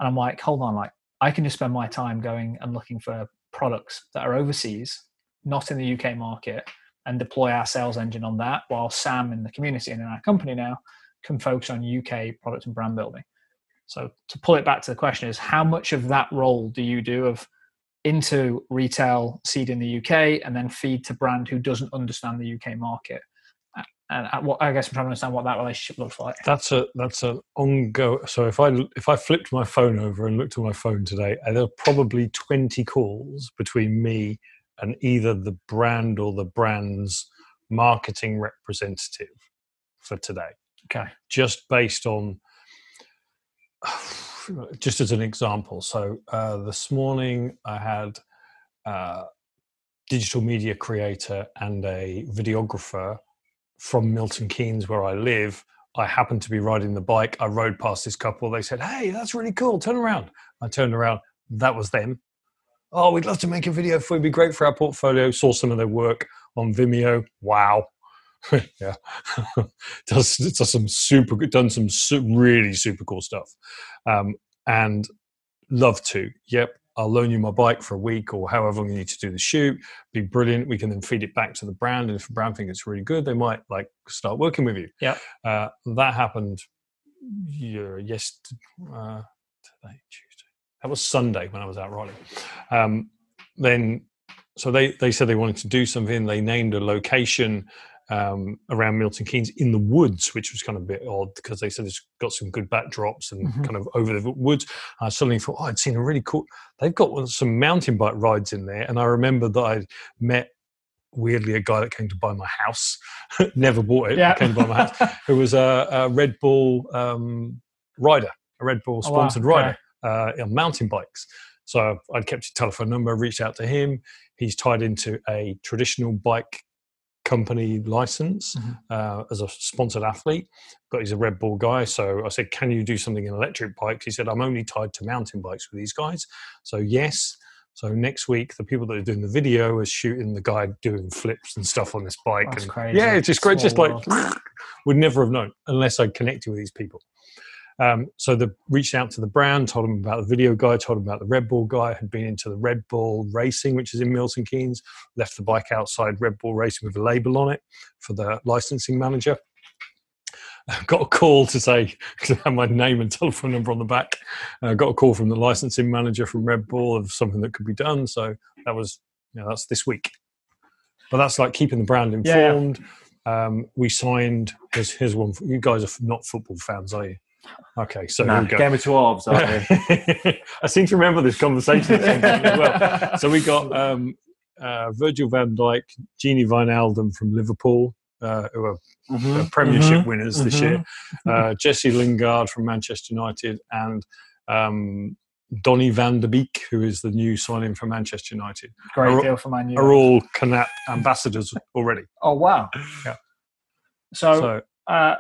And I'm like, hold on, like I can just spend my time going and looking for products that are overseas, not in the UK market, and deploy our sales engine on that, while Sam in the community and in our company now can focus on UK product and brand building. So to pull it back to the question is how much of that role do you do of into retail seed in the UK and then feed to brand who doesn't understand the UK market? And at what I guess I'm trying to understand what that relationship looks like. That's a that's an ongoing. So if I if I flipped my phone over and looked at my phone today, uh, there are probably twenty calls between me and either the brand or the brand's marketing representative for today. Okay. just based on just as an example so uh, this morning i had a digital media creator and a videographer from milton keynes where i live i happened to be riding the bike. I rode past this couple. They said hey that's really cool. Turn around. I turned around. That was them. Oh we'd love to make a video for you. It'd be great for our portfolio. Saw some of their work on vimeo. Wow. (laughs) Yeah. (laughs) Does does some super good done some su- really super cool stuff. Um, and love to. Yep i'll loan you my bike for a week or however long you need to do the shoot. Be brilliant. We can then feed it back to the brand and if the brand think it's really good they might like start working with you. Yep. uh, that happened yeah, yes uh, today tuesday. That was sunday when i was out riding um, then so they they said they wanted to do something. They named a location um, around Milton Keynes in the woods, which was kind of a bit odd because they said it's got some good backdrops and Mhm. kind of over the woods. I suddenly thought, oh, I'd seen a really cool. They've got some mountain bike rides in there, and I remember that I met weirdly a guy that came to buy my house. (laughs) Never bought it. Yeah. Came to buy my house. (laughs) Who was a, a Red Bull um, rider, a Red Bull Oh, wow. sponsored Okay. rider uh, on mountain bikes. So I'd kept his telephone number, reached out to him. He's tied into a traditional bike company license Mhm. uh, as a sponsored athlete, but he's a Red Bull guy. So I said, Can you do something in electric bikes? He said, I'm only tied to mountain bikes with these guys. So, yes. So next week, the people that are doing the video are shooting the guy doing flips and stuff on this bike. That's and crazy. Yeah, it's just great. Just like (laughs) would never have known unless I'd connected with these people. Um, so the reached out to the brand, told them about the video guy, told them about the Red Bull guy, had been into the Red Bull racing, which is in Milton Keynes, left the bike outside Red Bull racing with a label on it for the licensing manager. (laughs) Got a call to say (laughs) to have my name and telephone number on the back. Uh, got a call from the licensing manager from Red Bull of something that could be done. So that was, you know, that's this week. But that's like keeping the brand Yeah, yeah. informed. Um, we signed. Here's, here's one. You guys are not football fans, are you? Okay, so Nah, we go. Game of Dwarves, aren't we? (laughs) I seem to remember this conversation at some point as well. So we got um, uh, Virgil van Dijk, Gini Wijnaldum from Liverpool, uh, who are Mhm. uh, Premiership Mhm. winners this Mhm. year, uh, Jesse Lingard from Manchester United, and um, Donny van de Beek, who is the new signing for Manchester United, Great Are- deal for Man U. are all Canap ambassadors already. Oh wow. Yeah. So, So uh,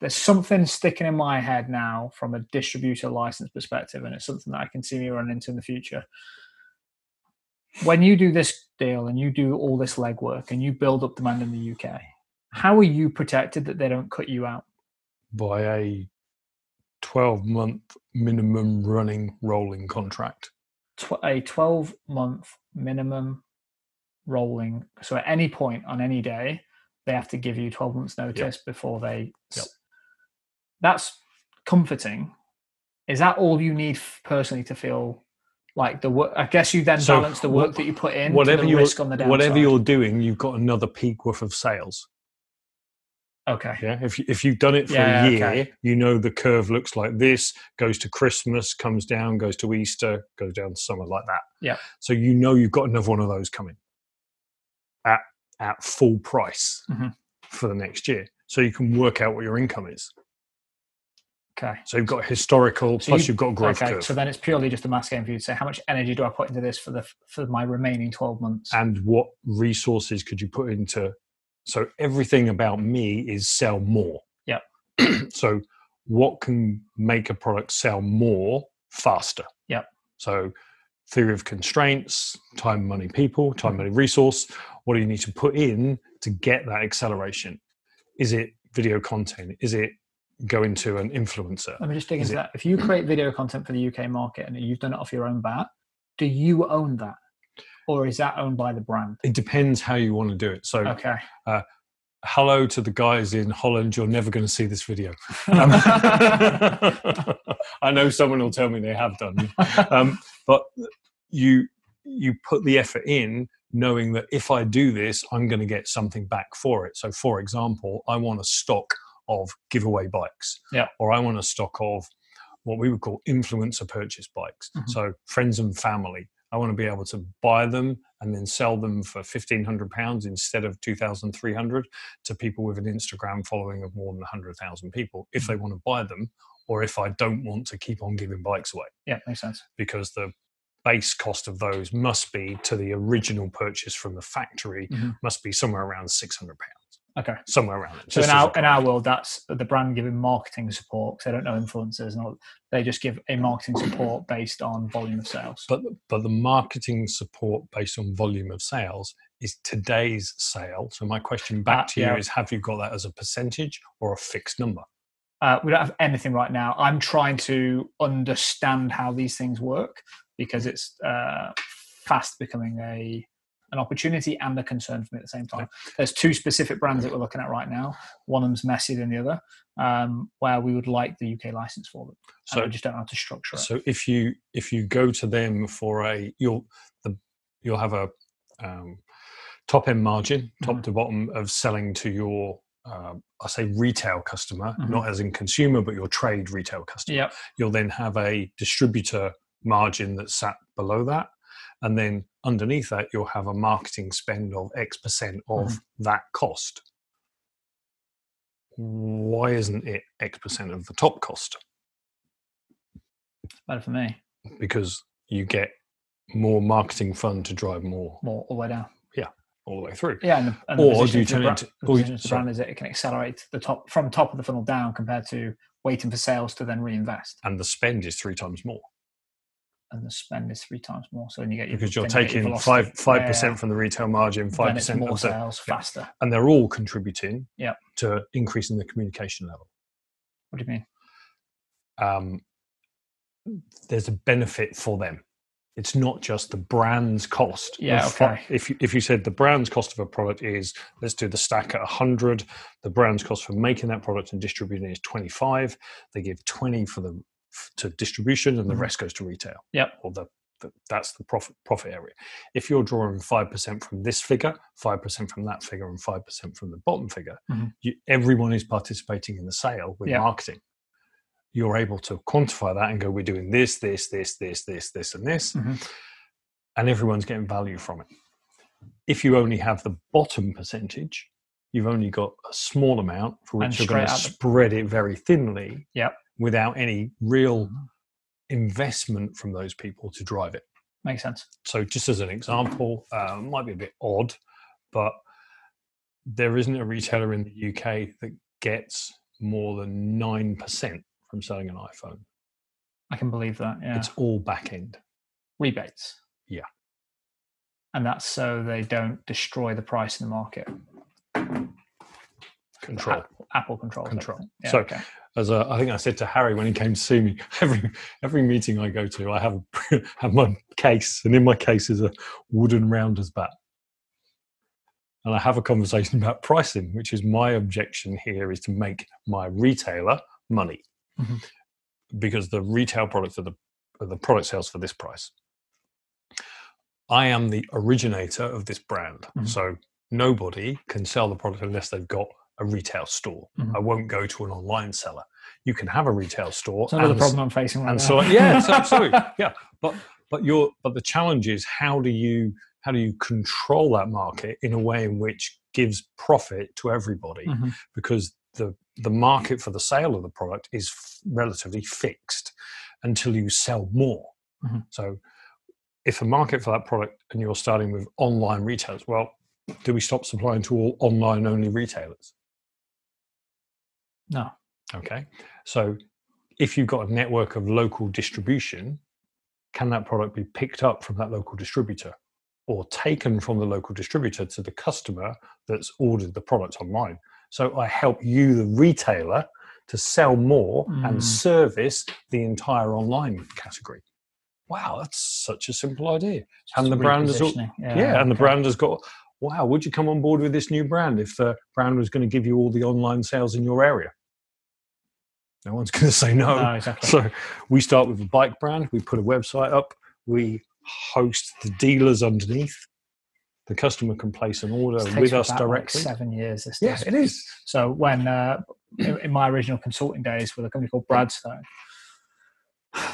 there's something sticking in my head now from a distributor license perspective, and it's something that I can see me run into in the future. When you do this deal and you do all this legwork and you build up demand in the UK, how are you protected that they don't cut you out? by a 12 month minimum running rolling contract. A 12 month minimum rolling. So at any point on any day, they have to give you 12 months notice before they. Yep. That's comforting. Is that all you need personally to feel like the work? I guess you then So balance the work that you put in, whatever you're risk on the downside. whatever you're doing, you've got another peak worth of sales. okay. Yeah, if if you've done it for Yeah, a year, okay. you know the curve looks like this, goes to Christmas, comes down, goes to Easter, goes down to summer like that. Yeah. So you know you've got another one of those coming at at full price Mhm. for the next year. So you can work out what your income is. Okay. So you've got historical, So plus you- have got growth okay. curve. So then it's purely just a mass game for you to say how much energy do I put into this for the for my remaining 12 months? and what resources could you put into so everything about me is sell more Yep. (clears throat) so what can make a product sell more faster Yep. so theory of constraints time money people time mm-hmm. money resource what do you need to put in to get that acceleration is it video content is it going to an influencer Let me just dig Is into it- that. If you create video content for the UK market and you've done it off your own bat, do you own that, or is that owned by the brand? it depends how you want to do it so Okay. hello to the guys in Holland. You're never going to see this video. (laughs) Um, (laughs) I know someone will tell me they have done, um, but you you put the effort in, knowing that if I do this, I'm going to get something back for it. So, for example, I want to stock of giveaway bikes, Yeah. or I want a stock of what we would call influencer purchase bikes. Mhm. So, friends and family. I want to be able to buy them and then sell them for fifteen hundred pounds instead of two thousand three hundred to people with an Instagram following of more than hundred thousand people if they want to buy them, or if I don't want to keep on giving bikes away yeah, makes sense. because the base cost of those must be to the original purchase from the factory Mhm. must be somewhere around six hundred pounds, Okay. somewhere around it. So in our, in our world, that's the brand giving marketing support. Because they don't know influencers, and all, they just give a marketing support based on volume of sales. but but the marketing support based on volume of sales is today's sale. So my question back Ah, to you yeah. is: Have you got that as a percentage or a fixed number? Uh, we don't have anything right now. I'm trying to understand how these things work because it's uh, fast becoming a an opportunity and a concern for me at the same time. There's two specific brands that we're looking at right now. One of them's messy than the other, um, where we would like the UK license for them. So I just don't know how to structure it. So if you if you go to them for a you'll the you'll have a um, top end margin, top Mhm. to bottom of selling to your um, I say retail customer, Mhm. not as in consumer, but your trade retail customer. Yep. You'll then have a distributor margin that's sat below that, and then underneath that you'll have a marketing spend of X percent of Mm-hmm. that cost. Why isn't it X percent of the top cost? Better for me. because you get more marketing fund to drive more More all the way down. Yeah. All the way through. Yeah, and the, and the Or do you turn it into- or you- the brand is that it can accelerate the top from top of the funnel down compared to waiting for sales to then reinvest, And the spend is three times more and the spend is three times more. So then you get your, because you're get your taking five five percent from the retail margin, five percent more the, sales yeah. faster. and they're all contributing Yeah. to increasing the communication level. What do you mean? Um, there's a benefit for them. It's not just the brand's cost. Yeah, of okay. If you, if you said the brand's cost of a product is let's do the stack at 100, the brand's cost for making that product and distributing is 25. They give 20 for the to distribution, and the Mhm. rest goes to retail. Yep. Or the, the that's the profit profit area. If you're drawing five percent from this figure, five percent from that figure, and five percent from the bottom figure, Mhm. you, everyone is participating in the sale with Yeah. marketing you're able to quantify that and go, we're doing this, this, this, this, this, this, and this, Mhm. and everyone's getting value from it. If you only have the bottom percentage, you've only got a small amount for And which you're going to straight out the- spread it very thinly Yep. Without any real Mhm. investment from those people to drive it. Makes sense. So, just as an example, uh, might be a bit odd, but there isn't a retailer in the UK that gets more than 9% from selling an iPhone. I can believe that. Yeah. It's all back end. rebates. Yeah. And that's so they don't destroy the price in the market. Control. Apple, Apple controls Control. Yeah, So- okay. As a, I think I said to Harry when he came to see me, (laughs) every every meeting I go to, I have (laughs) have my case, and in my case is a wooden rounders bat. and I have a conversation (laughs) about pricing, which is my objection here is to make my retailer money Mhm. because the retail products are the, are the product sales for this price. I am the originator of this brand. Mhm. So nobody can sell the product unless they've got a retail store. Mhm. I won't go to an online seller. You can have a retail store. It's another and- problem I'm facing right and now. so yeah, so, (laughs) absolutely, yeah. But but your but the challenge is how do you how do you control that market in a way in which gives profit to everybody Mhm. because the the market for the sale of the product is f- relatively fixed until you sell more. Mhm. So if a market for that product and you're starting with online retailers, well, do we stop supplying to all online only retailers? No. Okay. So if you've got a network of local distribution, can that product be picked up from that local distributor or taken from the local distributor to the customer that's ordered the product online? So I help you, the retailer, to sell more Mm. and service the entire online category. Wow, that's such a simple idea. And the brand is all, yeah, and the okay. brand has got wow would you come on board with this new brand if the brand was going to give you all the online sales in your area no one's (laughs) going to say no, No, exactly. so we start with a bike brand we put a website up we host the dealers underneath the customer can place an order with us about, like, directly seven years. This yeah it is So when uh, in, in my original consulting days with a company called Bradstone,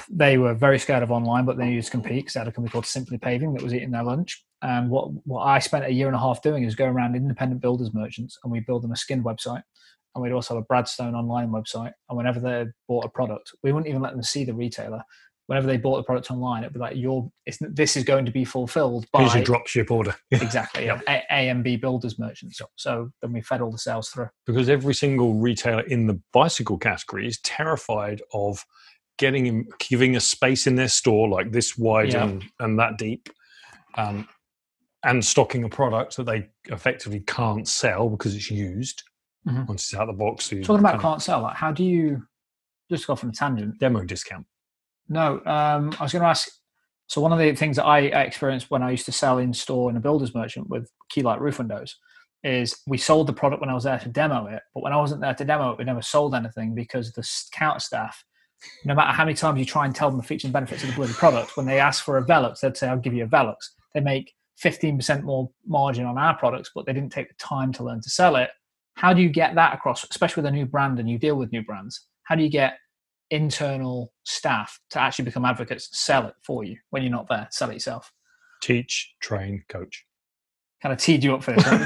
they were very scared of online, but they needed to compete because they had a company called Simply Paving that was eating their lunch. And what what I spent a year and a half doing is going around independent builders merchants, and we build them a skin website, and we'd also have a Bradstone online website. And whenever they bought a product, we wouldn't even let them see the retailer. Whenever they bought the product online, it'd be like, "Your this is going to be fulfilled by here's your drop ship order (laughs) exactly A, A and B builders merchants." So then we fed all the sales through. because every single retailer in the bicycle category is terrified of getting in, giving a space in their store like this wide Yeah. and, and that deep um, and stocking a product that they effectively can't sell because it's used Mhm. once it's out of the box so Talking about can't sell, like how do you just go from a tangent? demo discount No, um, I was going to ask. So one of the things that I, I experienced when I used to sell in store in a builder's merchant with Keylite roof windows is we sold the product when I was there to demo it, but when I wasn't there to demo it, we never sold anything because the counter staff, no matter how many times you try and tell them the features and benefits of the bloody product, when they ask for a Velux, they'd say, "I'll give you a Velux." They make fifteen percent more margin on our products, but they didn't take the time to learn to sell it. How do you get that across, especially with a new brand and you deal with new brands? How do you get internal staff to actually become advocates sell it for you when you're not there? Sell it yourself. teach train coach Kind of teed you up for this. I?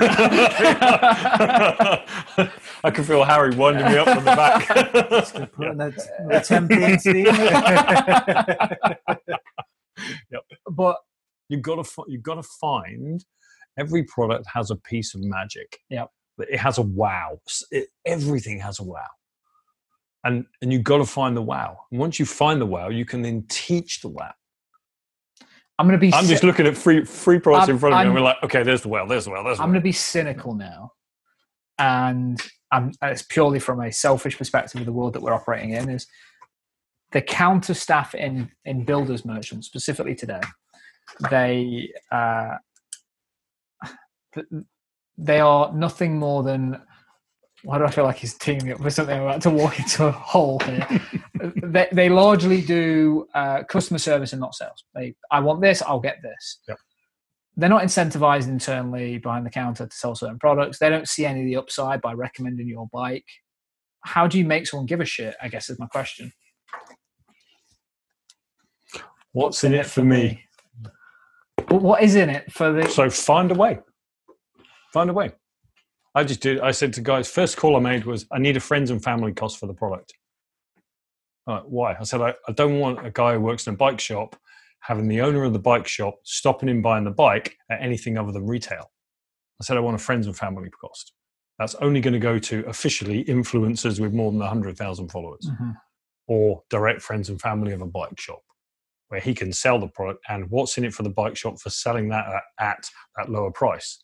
(laughs) I can feel Harry winding me up from the back (laughs) Put the, the template, Steve. (laughs) But you've got to you've got to find every product has a piece of magic. Yep. But it has a wow. It, everything has a wow. And and you've got to find the wow. And once you find the wow, you can then teach the wow. I'm going to be. I'm just looking at free free products I'm- in front of me, I'm- and we're like, okay, there's the wow, there's the wow, there's the I'm going to be cynical now, and I'm, it's purely from a selfish perspective of the world that we're operating in. Is the counter staff in in builders merchants specifically today? They uh, (sighs) they are nothing more than. Why do I feel like he's teeing me up for something? I'm about to walk into a hole here. (laughs) they, they largely do uh, customer service and not sales. They, I want this, I'll get this. Yep. They're not incentivized internally behind the counter to sell certain products. They don't see any of the upside by recommending your bike. How do you make someone give a shit? I guess is my question. What's in it for me? What is in it for the? So find a way. Find a way. I just did. I said to guys, first call I made was, I need a friends and family cost for the product. Why? I said, I, I don't want a guy who works in a bike shop having the owner of the bike shop stopping him buying the bike at anything other than retail. I said, I want a friends and family cost. That's only going to go to officially influencers with more than 100,000 followers Mhm. or direct friends and family of a bike shop where he can sell the product and what's in it for the bike shop for selling that at, at that lower price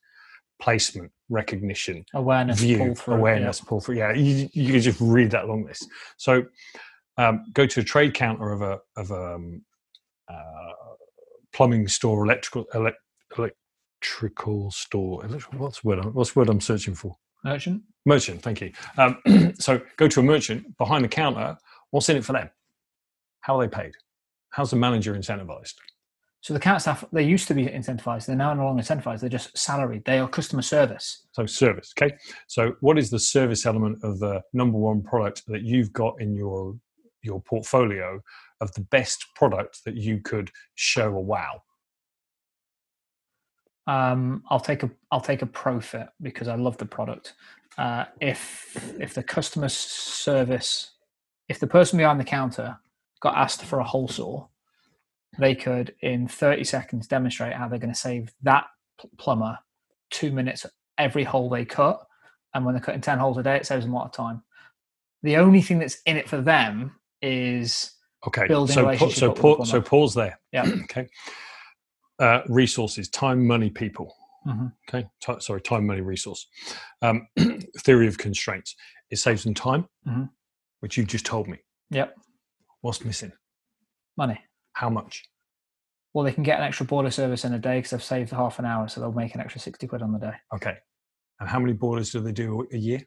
placement recognition awareness, view pull through, awareness pull through yeah you, you can just read that long list so um, go to a trade counter of a of a um, uh, plumbing store electrical elec electrical store. Electrical, what's the word? I'm- What's the word I'm searching for? Merchant. Merchant. Thank you. Um, (clears throat) so go to a merchant behind the counter. What's in it for them? How are they paid? How's the manager incentivized? So the account staff, they used to be incentivized. They're now no longer incentivized. They're just salaried. They are customer service. So service. Okay. So what is the service element of the number one product that you've got in your your portfolio of the best product that you could show a wow? Um, I'll take a I'll take a profit because I love the product. Uh, if if the customer service, if the person behind the counter got asked for a hole saw, they could in 30 seconds demonstrate how they're going to save that plumber two minutes every hole they cut, and when they're cutting 10 holes a day, it saves them a lot of time. The only thing that's in it for them is Okay. Building so pa- so pa- so pause there. Yeah. (clears throat) okay. Uh, resources, time, money, people. Mhm. Okay. Ti- sorry, time, money, resource. Um, (clears throat) theory of constraints. It saves them time, Mhm. which you've just told me. yep What's missing? money. How much? Well, they can get an extra border service in a day because they've saved half an hour, so they'll make an extra 60 quid on the day. Okay. And how many borders do they do a year?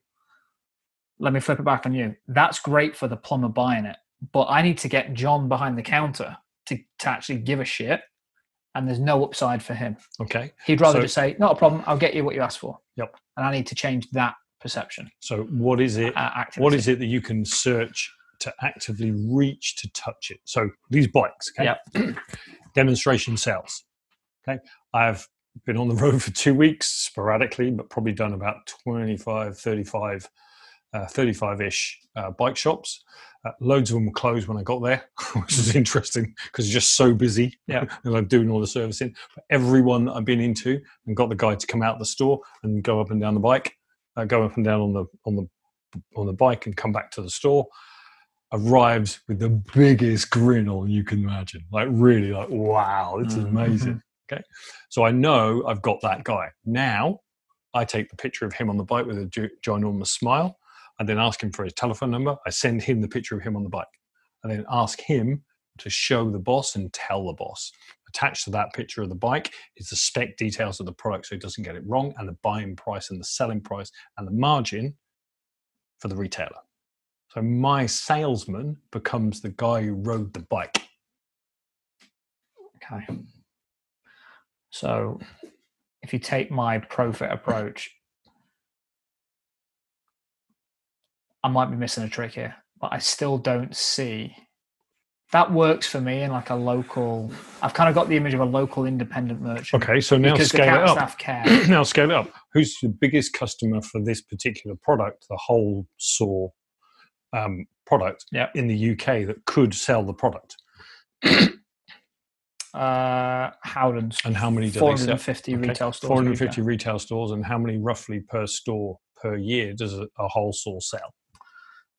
Let me flip it back on you. That's great for the plumber buying it, but I need to get John behind the counter to, to actually give a shit, and there's no upside for him. Okay. He'd rather So- just say, "Not a problem. I'll get you what you asked for." Yep. And I need to change that perception. So what is it? Uh. What is it that you can search to actively reach to touch it? So these bikes, okay? (clears throat) Demonstration sales. Okay. I've been on the (laughs) road for two weeks sporadically, but probably done about 25, 35, uh, 35-ish uh, bike shops. Uh, loads of them were closed when I got there, (laughs) which is interesting because it's just so busy. Yeah. (laughs) and I'm doing all the servicing. But everyone I've been into and got the guy to come out the store and go up and down the bike, uh, go up and down on the on the on the bike and come back to the store. Arrives with the biggest grin on you can imagine, like really, like wow, this is Mhm. amazing. Okay, so I know I've got that guy. Now I take the picture of him on the bike with a ginormous smile. I then ask him for his telephone number. I send him the picture of him on the bike. I then ask him to show the boss and tell the boss. Attached to that picture of the bike is the spec details of the product so he doesn't get it wrong, and the buying price and the selling price and the margin for the retailer. So my salesman becomes the guy who rode the bike. Okay. So if you take my profit approach, I might be missing a trick here, but I still don't see that works for me in like a local. I've kind of got the image of a local independent merchant. Okay, so now scale it up. staff care. (clears throat) now scale it up. Who's the biggest customer for this particular product, the hole saw um, product Yep. in the UK that could sell the product? (clears throat) uh, Howdens. And how many do they sell? 450 Okay, retail stores. in UK. 450 retail stores, and how many roughly per store per year does a, a hole saw sell?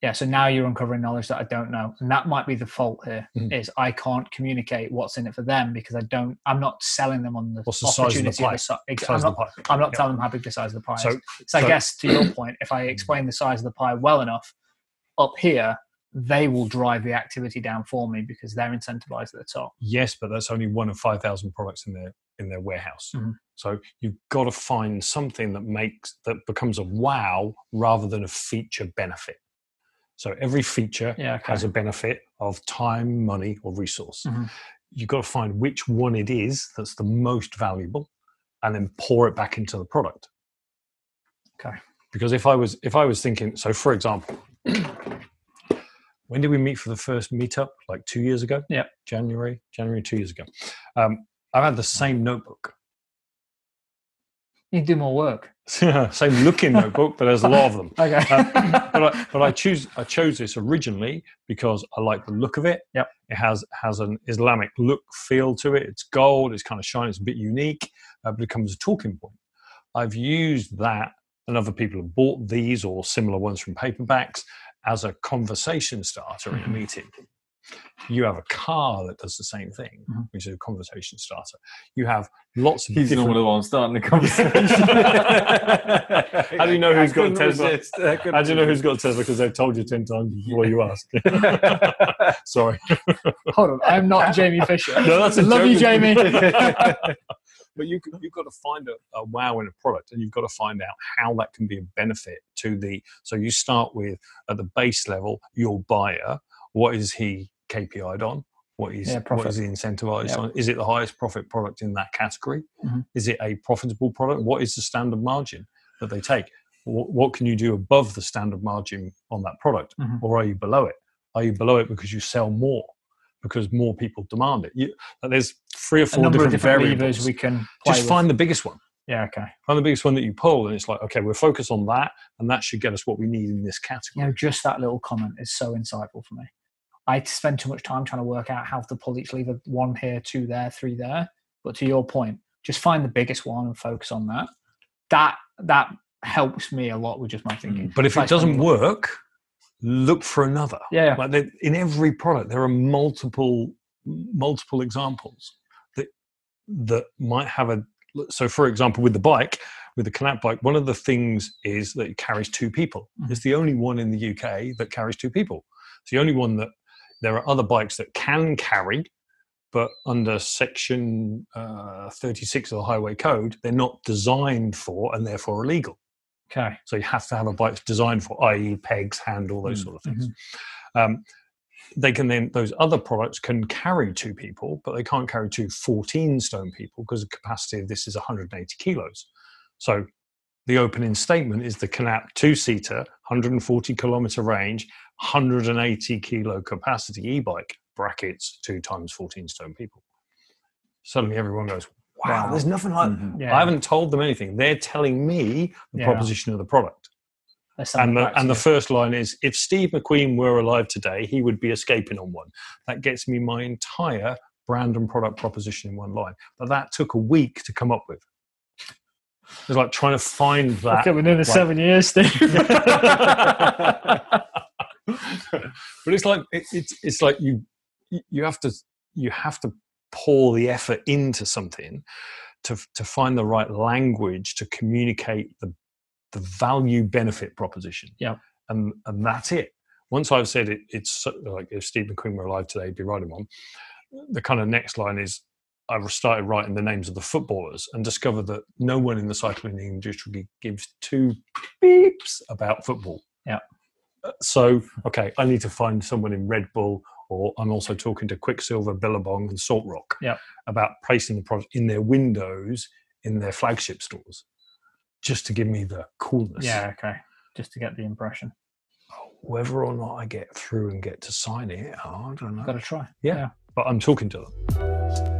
Yeah, so now you're uncovering knowledge that I don't know, and that might be the fault here. Mhm. Is I can't communicate what's in it for them because I don't. I'm not selling them on the What's the size of the opportunity pie? the si- ex- Size I'm not. I'm not Yeah. telling them how big the size of the pie So, is. So I guess to your point, if I explain the size of the pie well enough, up here they will drive the activity down for me because they're incentivized at the top. yes, but that's only one of 5,000 products in their in their warehouse. Mhm. So you've got to find something that makes that becomes a wow rather than a feature benefit. So every feature Yeah, okay. has a benefit of time, money, or resource. Mhm. You've got to find which one it is that's the most valuable, and then pour it back into the product. Okay. Because if I was if I was thinking, so for example, when did we meet for the first meetup? Like two years ago. Yeah. January, January two years ago. Um, I've had the same notebook, You do more work. (laughs) same looking notebook, but there's a lot of them. (laughs) Okay. Um, but I, but I choose I chose this originally because I like the look of it. Yep. It has has an Islamic look feel to it. It's gold. It's kind of shiny. It's a bit unique. Uh, but it becomes a talking point. I've used that, and other people have bought these or similar ones from paperbacks as a conversation starter in a Mhm. meeting. You have a car that does the same thing, Mhm. which is a conversation starter. You have lots of people He's different. normally the one starting the conversation. (laughs) How do you know who's I got a Tesla? resist. I couldn't How do you know who's got a Tesla? Because they've told you 10 times before you ask. (laughs) (laughs) Sorry. Hold on, I'm not Jamie Fisher. No, that's a Love you. Jamie. But you, you've got to find a, a wow in a product and you've got to find out how that can be a benefit to the so you start with at the base level your buyer. What is he kpi'd on? What is Yeah, what is he incentivized Yep. on? Is it the highest profit product in that category? Mhm. is it a profitable product? What is the standard margin that they take? What, what can you do above the standard margin on that product Mhm. or are you below it? Are you below it because you sell more because more people demand it you, there's three or four different, different variables levers we can just with. find the biggest one Yeah, okay. find the biggest one that you pull and it's like okay we're focused on that and that should get us what we need in this You category know, just that little comment is so insightful for me. I spend too much time trying to work out how to pull each lever, one here, two there, three there. But to your point, just find the biggest one and focus on that. That that helps me a lot with just my thinking. but if it doesn't work look for another. Yeah, like there- in every product there are multiple multiple examples that that might have a so for example with the bike with the Canap bike one of the things is that it carries two people. Mhm. it's the only one in the uk that carries two people. It's the only one that there are other bikes that can carry but under section uh, 36 of the highway code they're not designed for and therefore illegal Okay. so you have to have a bike that's designed for, i.e., pegs, handle, those Mm, sort of things. Um, they can then those other products can carry two people, but they can't carry two 14 stone people because the capacity of this is 180 kilos. So the opening statement is the Canap two seater, 140 kilometer range, 180 kilo capacity e-bike brackets two times 14 stone people. Suddenly everyone goes, wow, Wow. there's nothing like Mhm. Yeah. I haven't told them anything. They're telling me the Yeah. proposition of the product. And the, and the first line is if Steve McQueen were alive today, he would be escaping on one. That gets me my entire brand and product proposition in one line. But that took a week to come up with. It's like trying to find that. Okay, we're nearly like- seven years, Steve. (laughs) (laughs) but it's like it, it's it's like you you have to you have to pour the effort into something to to find the right language to communicate the the value benefit proposition. Yeah. and and that's it. Once I've said it, it's like if Steve McQueen were alive today, he'd be writing one. The kind of next line is. I've started writing the names of the footballers and discovered that no one in the cycling industry gives two beeps about football Yeah. Uh, so okay i need to find someone in red bull or i'm also talking to Quiksilver billabong and salt rock Yep. about placing the product in their windows in their flagship stores just to give me the coolness yeah, okay. Just to get the impression. whether or not i get through and get to sign it i don't know Got to try. Yeah. But i'm talking to them